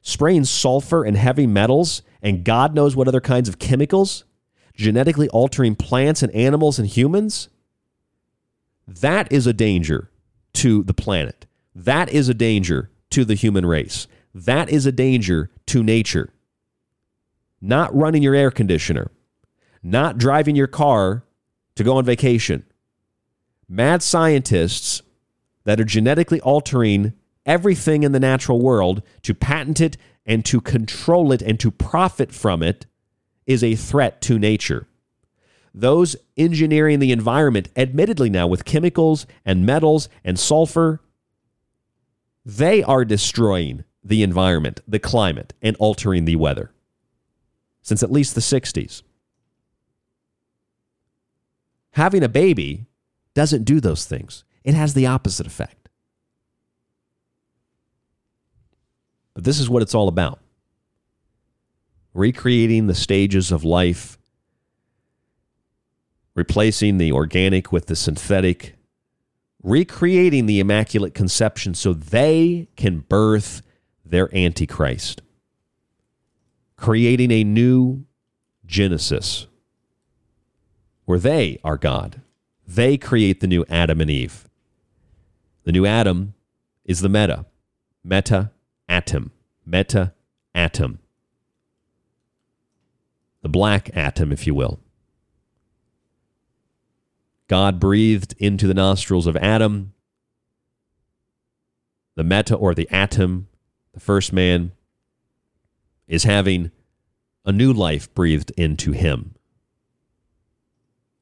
Spraying sulfur and heavy metals and God knows what other kinds of chemicals, genetically altering plants and animals and humans, that is a danger to the planet. That is a danger to the human race. That is a danger to nature. Not running your air conditioner, not driving your car to go on vacation. Mad scientists that are genetically altering everything in the natural world to patent it and to control it and to profit from it is a threat to nature. Those engineering the environment, admittedly now with chemicals and metals and sulfur, they are destroying the environment, the climate, and altering the weather since at least the 60s. Having a baby doesn't do those things, it has the opposite effect. But this is what it's all about recreating the stages of life, replacing the organic with the synthetic, recreating the Immaculate Conception so they can birth their Antichrist, creating a new Genesis where they are God. They create the new Adam and Eve. The new Adam is the meta, meta atom, meta atom. The black atom, if you will. God breathed into the nostrils of Adam the meta or the atom, the first man, is having a new life breathed into him.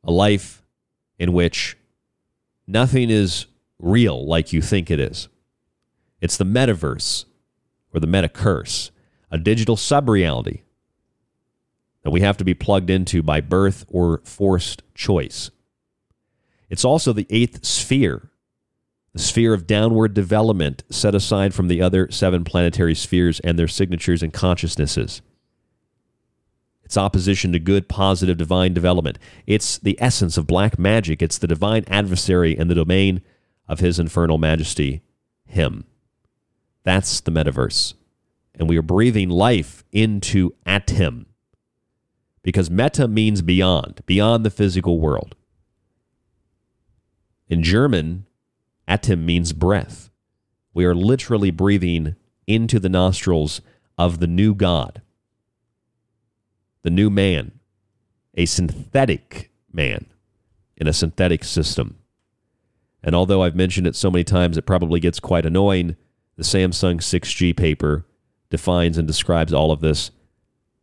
A life in which nothing is real like you think it is. It's the metaverse or the meta curse, a digital sub reality that we have to be plugged into by birth or forced choice. It's also the eighth sphere, the sphere of downward development set aside from the other seven planetary spheres and their signatures and consciousnesses. It's opposition to good, positive, divine development. It's the essence of black magic. It's the divine adversary in the domain of his infernal majesty, him. That's the metaverse. And we are breathing life into atom because meta means beyond, beyond the physical world. In German, atem means breath. We are literally breathing into the nostrils of the new God the new man, a synthetic man in a synthetic system. And although I've mentioned it so many times, it probably gets quite annoying. The Samsung 6G paper defines and describes all of this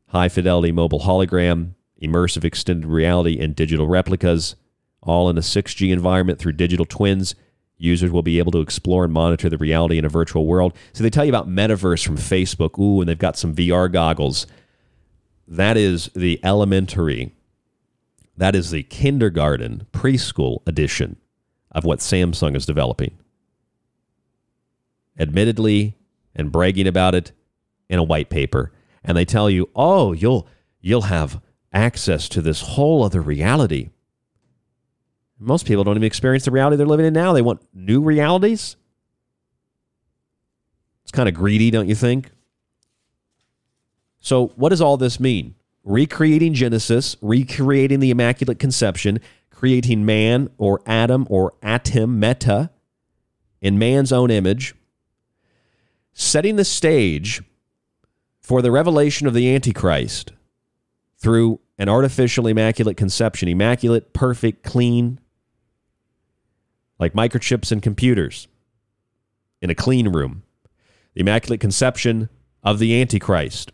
high fidelity mobile hologram, immersive extended reality, and digital replicas, all in a 6G environment through digital twins. Users will be able to explore and monitor the reality in a virtual world. So they tell you about metaverse from Facebook. Ooh, and they've got some VR goggles that is the elementary, that is the kindergarten, preschool edition of what Samsung is developing. Admittedly, and bragging about it in a white paper. And they tell you, oh, you'll you'll have access to this whole other reality. Most people don't even experience the reality they're living in now. They want new realities. It's kind of greedy, don't you think? So, what does all this mean? Recreating Genesis, recreating the Immaculate Conception, creating man or Adam or atom meta in man's own image, setting the stage for the revelation of the Antichrist through an artificial Immaculate Conception, immaculate, perfect, clean, like microchips and computers in a clean room. The Immaculate Conception of the Antichrist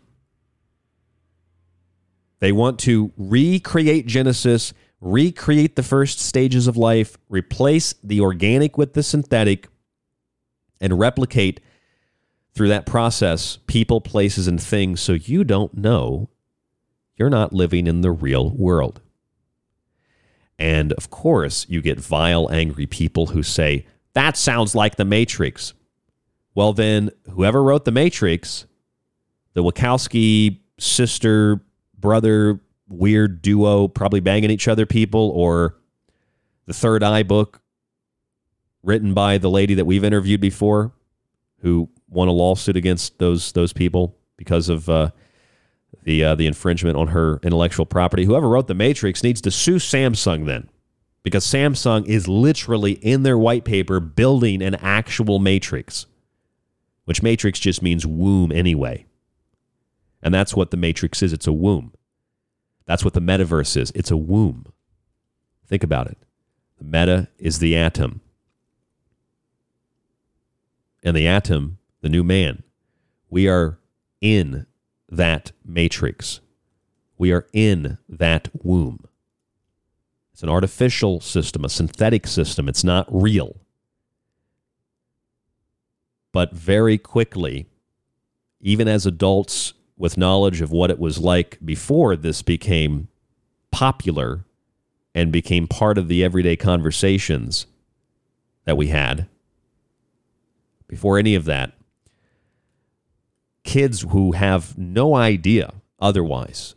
they want to recreate Genesis, recreate the first stages of life, replace the organic with the synthetic, and replicate through that process people, places, and things so you don't know you're not living in the real world. And of course, you get vile, angry people who say, That sounds like the Matrix. Well, then, whoever wrote the Matrix, the Wachowski sister brother weird duo probably banging each other people or the third eye book written by the lady that we've interviewed before who won a lawsuit against those those people because of uh, the uh, the infringement on her intellectual property whoever wrote the matrix needs to sue samsung then because samsung is literally in their white paper building an actual matrix which matrix just means womb anyway and that's what the matrix is it's a womb. That's what the metaverse is it's a womb Think about it. The meta is the atom. And the atom, the new man. We are in that matrix. We are in that womb. It's an artificial system, a synthetic system. It's not real. But very quickly, even as adults with knowledge of what it was like before this became popular and became part of the everyday conversations that we had, before any of that, kids who have no idea otherwise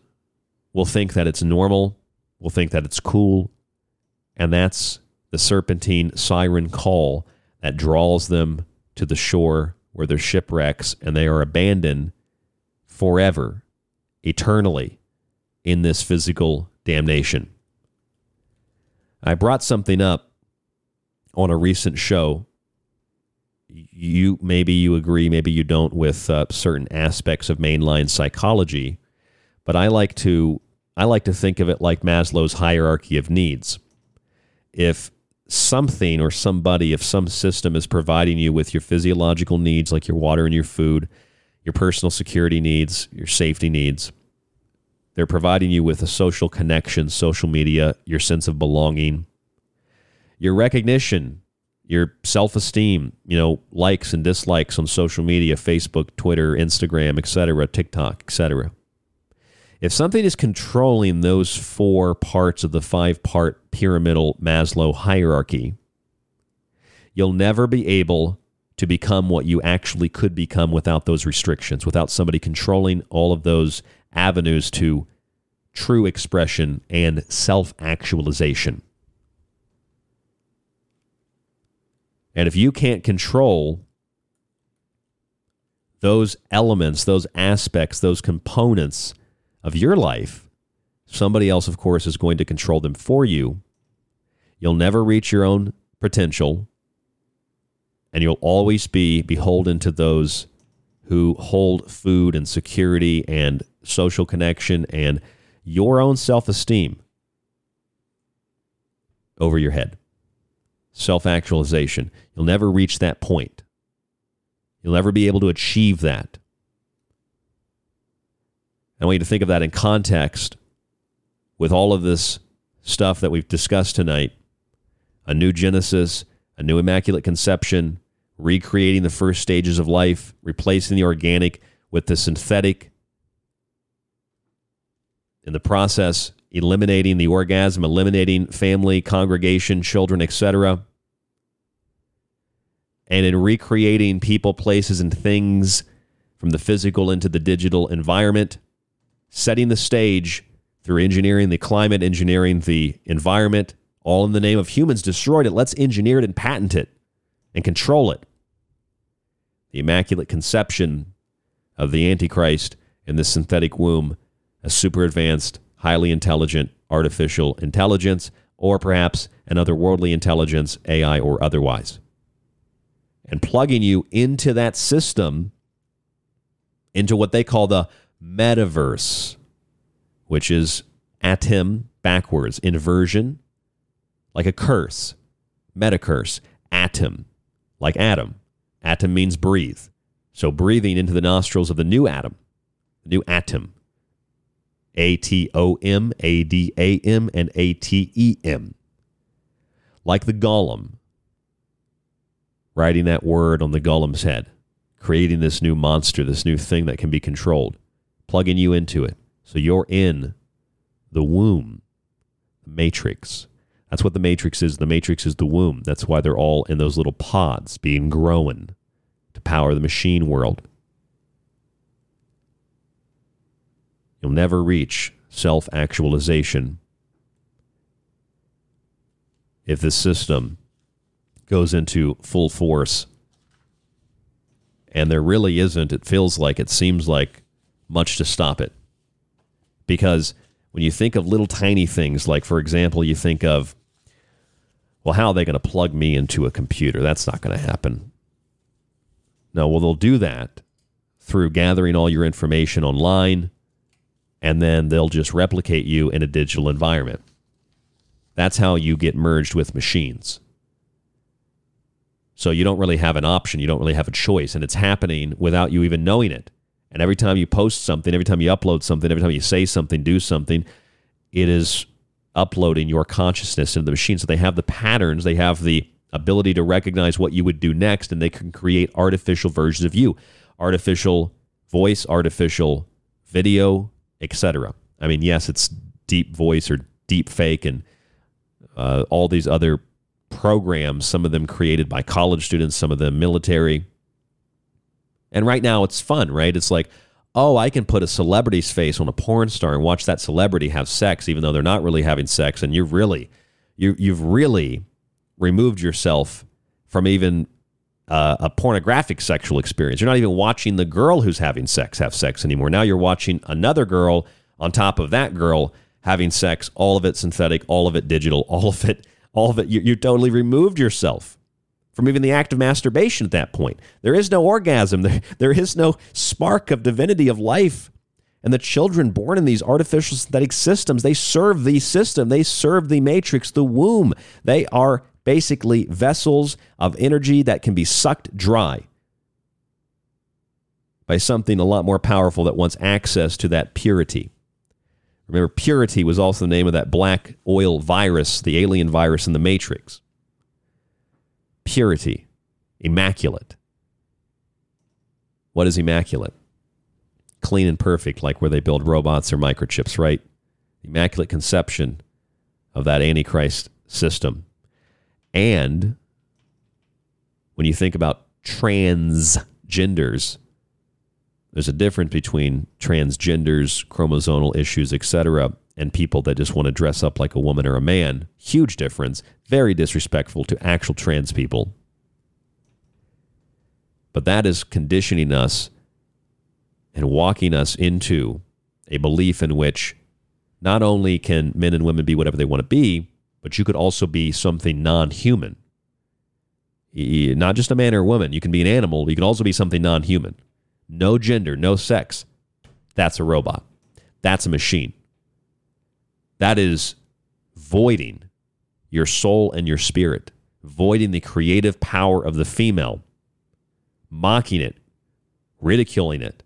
will think that it's normal, will think that it's cool, and that's the serpentine siren call that draws them to the shore where they're shipwrecks and they are abandoned forever, eternally, in this physical damnation. I brought something up on a recent show. You maybe you agree, maybe you don't with uh, certain aspects of mainline psychology, but I like to I like to think of it like Maslow's hierarchy of needs. If something or somebody, if some system is providing you with your physiological needs, like your water and your food, your personal security needs, your safety needs, they're providing you with a social connection, social media, your sense of belonging, your recognition, your self esteem, you know, likes and dislikes on social media, Facebook, Twitter, Instagram, etc., TikTok, etc. If something is controlling those four parts of the five part pyramidal Maslow hierarchy, you'll never be able to become what you actually could become without those restrictions, without somebody controlling all of those avenues to true expression and self actualization. And if you can't control those elements, those aspects, those components of your life, somebody else, of course, is going to control them for you. You'll never reach your own potential, and you'll always be beholden to those who hold food and security and social connection and your own self esteem over your head. Self actualization. You'll never reach that point. You'll never be able to achieve that. I want you to think of that in context with all of this stuff that we've discussed tonight a new Genesis, a new Immaculate Conception, recreating the first stages of life, replacing the organic with the synthetic. In the process, eliminating the orgasm, eliminating family, congregation, children, etc. And in recreating people, places, and things from the physical into the digital environment, setting the stage through engineering the climate, engineering the environment, all in the name of humans destroyed it. Let's engineer it and patent it and control it. The immaculate conception of the Antichrist in the synthetic womb, a super advanced, highly intelligent artificial intelligence, or perhaps an otherworldly intelligence, AI or otherwise. And plugging you into that system, into what they call the metaverse, which is atom backwards, inversion, like a curse, metacurse, atom, like Adam. Atom means breathe. So breathing into the nostrils of the new atom, the new atom. A T O M, A D A M, and A T E M. Like the golem, writing that word on the golem's head, creating this new monster, this new thing that can be controlled plugging you into it. So you're in the womb, the matrix. That's what the matrix is. The matrix is the womb. That's why they're all in those little pods being grown to power the machine world. You'll never reach self actualization if this system goes into full force. And there really isn't, it feels like, it seems like much to stop it. Because when you think of little tiny things, like, for example, you think of, well, how are they going to plug me into a computer? That's not going to happen. No, well, they'll do that through gathering all your information online, and then they'll just replicate you in a digital environment. That's how you get merged with machines. So you don't really have an option. You don't really have a choice. And it's happening without you even knowing it. And every time you post something, every time you upload something, every time you say something, do something, it is uploading your consciousness into the machine. So they have the patterns, they have the ability to recognize what you would do next, and they can create artificial versions of you, artificial voice, artificial video, etc. I mean, yes, it's deep voice or deep fake and uh, all these other programs, some of them created by college students, some of them military. And right now it's fun, right? It's like, oh, I can put a celebrity's face on a porn star and watch that celebrity have sex, even though they're not really having sex. And you're really, you, you've really removed yourself from even uh, a pornographic sexual experience. You're not even watching the girl who's having sex have sex anymore. Now you're watching another girl on top of that girl having sex, all of it synthetic, all of it digital, all of it, all of it. You, you totally removed yourself from even the act of masturbation at that point. There is no orgasm. There, there is no spark of divinity of life. And the children born in these artificial synthetic systems, they serve the system. They serve the matrix, the womb. They are basically vessels of energy that can be sucked dry by something a lot more powerful that wants access to that purity. Remember, purity was also the name of that black oil virus, the alien virus in the Matrix purity, immaculate. What is immaculate? Clean and perfect, like where they build robots or microchips, right? Immaculate conception of that Antichrist system. And when you think about transgenders, there's a difference between transgenders, chromosomal issues, etc., and people that just want to dress up like a woman or a man. Huge difference. Very disrespectful to actual trans people. But that is conditioning us and walking us into a belief in which not only can men and women be whatever they want to be, but you could also be something non human. Not just a man or a woman. You can be an animal, you can also be something non human. No gender, no sex. That's a robot. That's a machine. That is voiding your soul and your spirit, voiding the creative power of the female, mocking it, ridiculing it,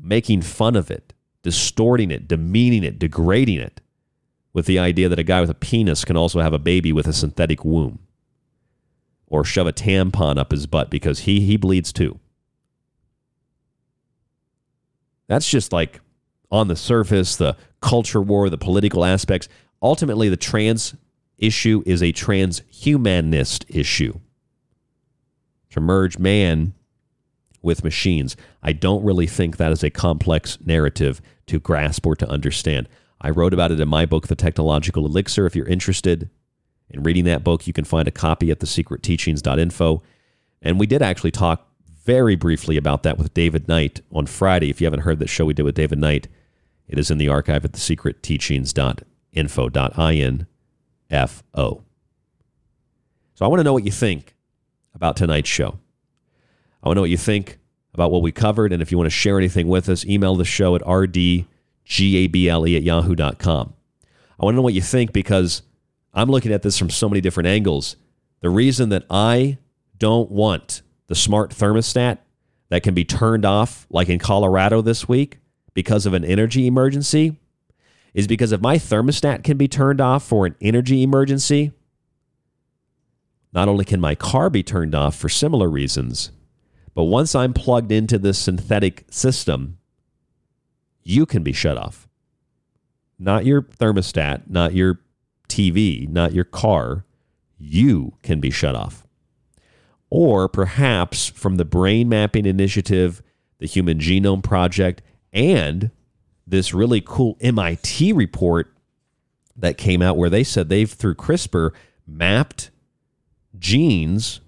making fun of it, distorting it, demeaning it, degrading it, with the idea that a guy with a penis can also have a baby with a synthetic womb or shove a tampon up his butt because he he bleeds too. That's just like on the surface, the culture war, the political aspects. Ultimately, the trans issue is a transhumanist issue to merge man with machines. I don't really think that is a complex narrative to grasp or to understand. I wrote about it in my book, The Technological Elixir. If you're interested in reading that book, you can find a copy at thesecretteachings.info. And we did actually talk very briefly about that with David Knight on Friday. If you haven't heard that show we did with David Knight, it is in the archive at thesecretteachings.info.info. So I want to know what you think about tonight's show. I want to know what you think about what we covered. And if you want to share anything with us, email the show at rdgable at yahoo.com. I want to know what you think because I'm looking at this from so many different angles. The reason that I don't want the smart thermostat that can be turned off, like in Colorado this week, because of an energy emergency is because if my thermostat can be turned off for an energy emergency, not only can my car be turned off for similar reasons, but once I'm plugged into this synthetic system, you can be shut off. Not your thermostat, not your TV, not your car. You can be shut off. Or perhaps from the Brain Mapping Initiative, the Human Genome Project, and this really cool MIT report that came out where they said they've, through CRISPR, mapped genes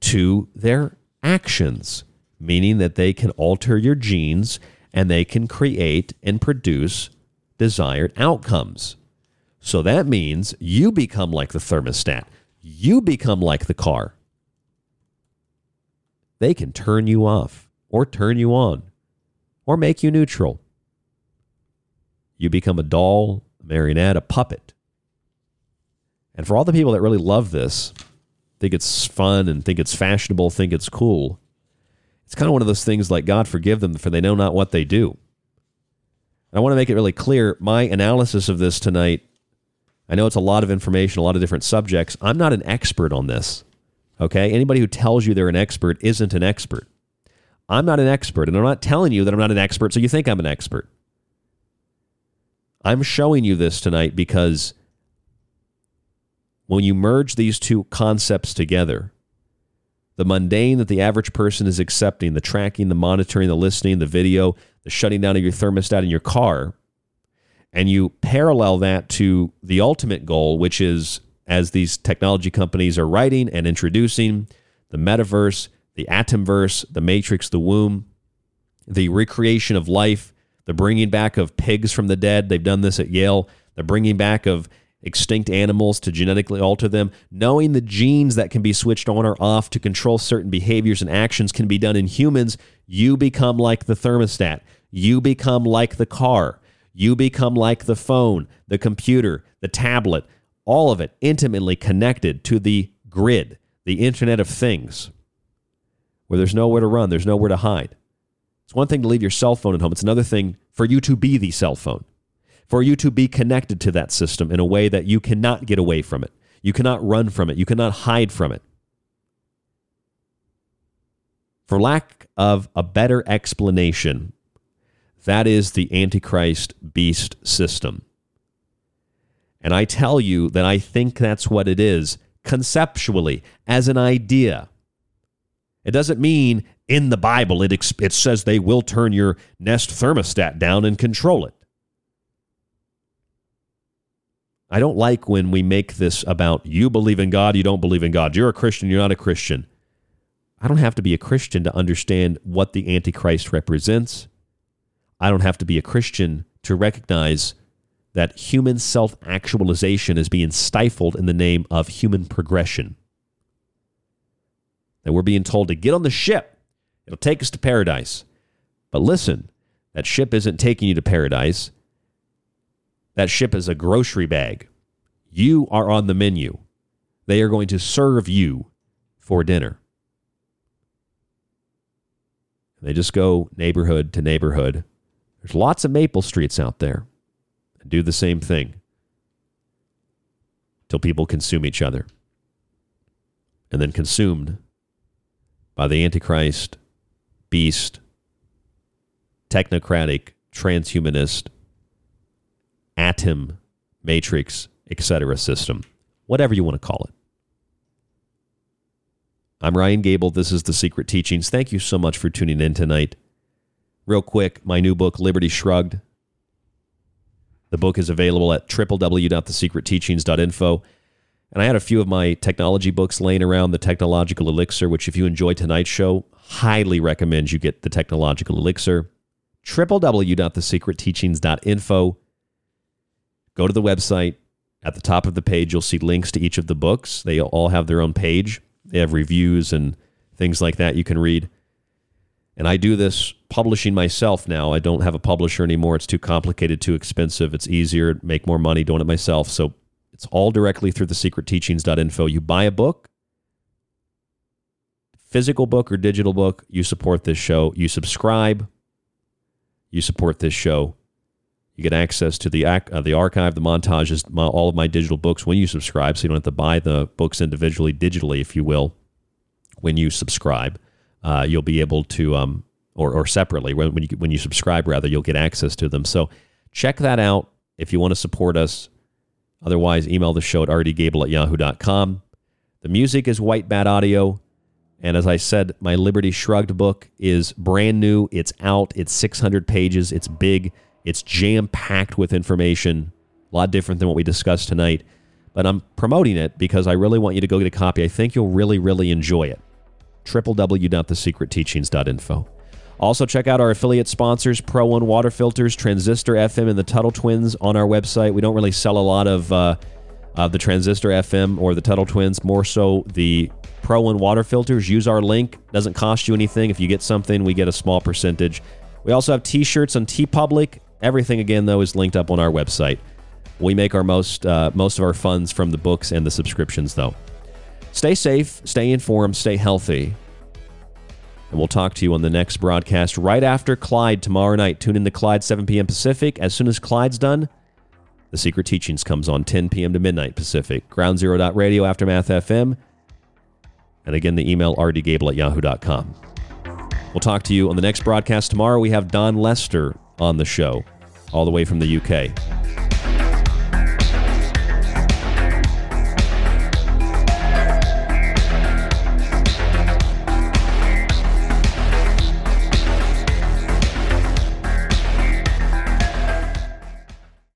to their actions, meaning that they can alter your genes and they can create and produce desired outcomes. So that means you become like the thermostat, you become like the car. They can turn you off or turn you on or make you neutral. You become a doll, a marionette, a puppet And for all the people that really love this, think it's fun and think it's fashionable, think it's cool, it's kind of one of those things like God forgive them for they know not what they do. And I want to make it really clear my analysis of this tonight. I know it's a lot of information, a lot of different subjects. I'm not an expert on this. Okay? Anybody who tells you they're an expert isn't an expert. I'm not an expert, and I'm not telling you that I'm not an expert so you think I'm an expert. I'm showing you this tonight because when you merge these two concepts together, the mundane that the average person is accepting, the tracking, the monitoring, the listening, the video, the shutting down of your thermostat in your car, and you parallel that to the ultimate goal, which is as these technology companies are writing and introducing the metaverse, the atomverse, the matrix, the womb, the recreation of life, the bringing back of pigs from the dead. They've done this at Yale. The bringing back of extinct animals to genetically alter them. Knowing the genes that can be switched on or off to control certain behaviors and actions can be done in humans, you become like the thermostat. You become like the car. You become like the phone, the computer, the tablet, all of it intimately connected to the grid, the Internet of Things, where there's nowhere to run, there's nowhere to hide. It's one thing to leave your cell phone at home, it's another thing for you to be the cell phone, for you to be connected to that system in a way that you cannot get away from it. You cannot run from it, you cannot hide from it. For lack of a better explanation, that is the Antichrist beast system. And I tell you that I think that's what it is conceptually, as an idea. It doesn't mean in the Bible it, it says they will turn your Nest thermostat down and control it. I don't like when we make this about you believe in God, you don't believe in God. You're a Christian, you're not a Christian. I don't have to be a Christian to understand what the Antichrist represents. I don't have to be a Christian to recognize that human self actualization is being stifled in the name of human progression. That we're being told to get on the ship, it'll take us to paradise. But listen, that ship isn't taking you to paradise. That ship is a grocery bag. You are on the menu. They are going to serve you for dinner. They just go neighborhood to neighborhood. There's lots of Maple Streets out there and do the same thing till people consume each other. And then consumed by the Antichrist, beast, technocratic, transhumanist, atom, matrix, etc. system, whatever you want to call it. I'm Ryan Gable. This is The Secret Teachings. Thank you so much for tuning in tonight. Real quick, my new book, Liberty Shrugged, the book is available at www.thesecretteachings.info. And I had a few of my technology books laying around, the Technological Elixir, which, if you enjoy tonight's show, highly recommend you get the Technological Elixir. www.thesecretteachings.info. Go to the website. At the top of the page, you'll see links to each of the books. They all have their own page. They have reviews and things like that you can read. And I do this publishing myself now. I don't have a publisher anymore. It's too complicated, too expensive. It's easier, make more money doing it myself. So it's all directly through the secretteachings.info. You buy a book, physical book or digital book, you support this show. You subscribe, you support this show. You get access to the uh, the archive, the montages, my, all of my digital books when you subscribe. So you don't have to buy the books individually, digitally, if you will, when you subscribe uh, you'll be able to, um, or, or separately, when, when, you, when you subscribe, rather, you'll get access to them. So check that out if you want to support us. Otherwise, email the show at rdgable at yahoo.com. The music is White Bat Audio. And as I said, my Liberty Shrugged book is brand new. It's out. It's 600 pages. It's big. It's jam packed with information. A lot different than what we discussed tonight. But I'm promoting it because I really want you to go get a copy. I think you'll really, really enjoy it www.thesecretteachings.info. Also, check out our affiliate sponsors, Pro One Water Filters, Transistor FM, and the Tuttle Twins on our website. We don't really sell a lot of uh, uh, the Transistor FM or the Tuttle Twins, more so the Pro One Water Filters. Use our link, doesn't cost you anything. If you get something, we get a small percentage. We also have t shirts on TeePublic. Everything, again, though, is linked up on our website. We make our most uh, most of our funds from the books and the subscriptions, though. Stay safe, stay informed, stay healthy. And we'll talk to you on the next broadcast right after Clyde tomorrow night. Tune in to Clyde, 7 p.m. Pacific. As soon as Clyde's done, The Secret Teachings comes on 10 p.m. to midnight Pacific. Ground Zero Radio, Aftermath FM. And again, the email rdgable at yahoo.com. We'll talk to you on the next broadcast tomorrow. We have Don Lester on the show, all the way from the UK.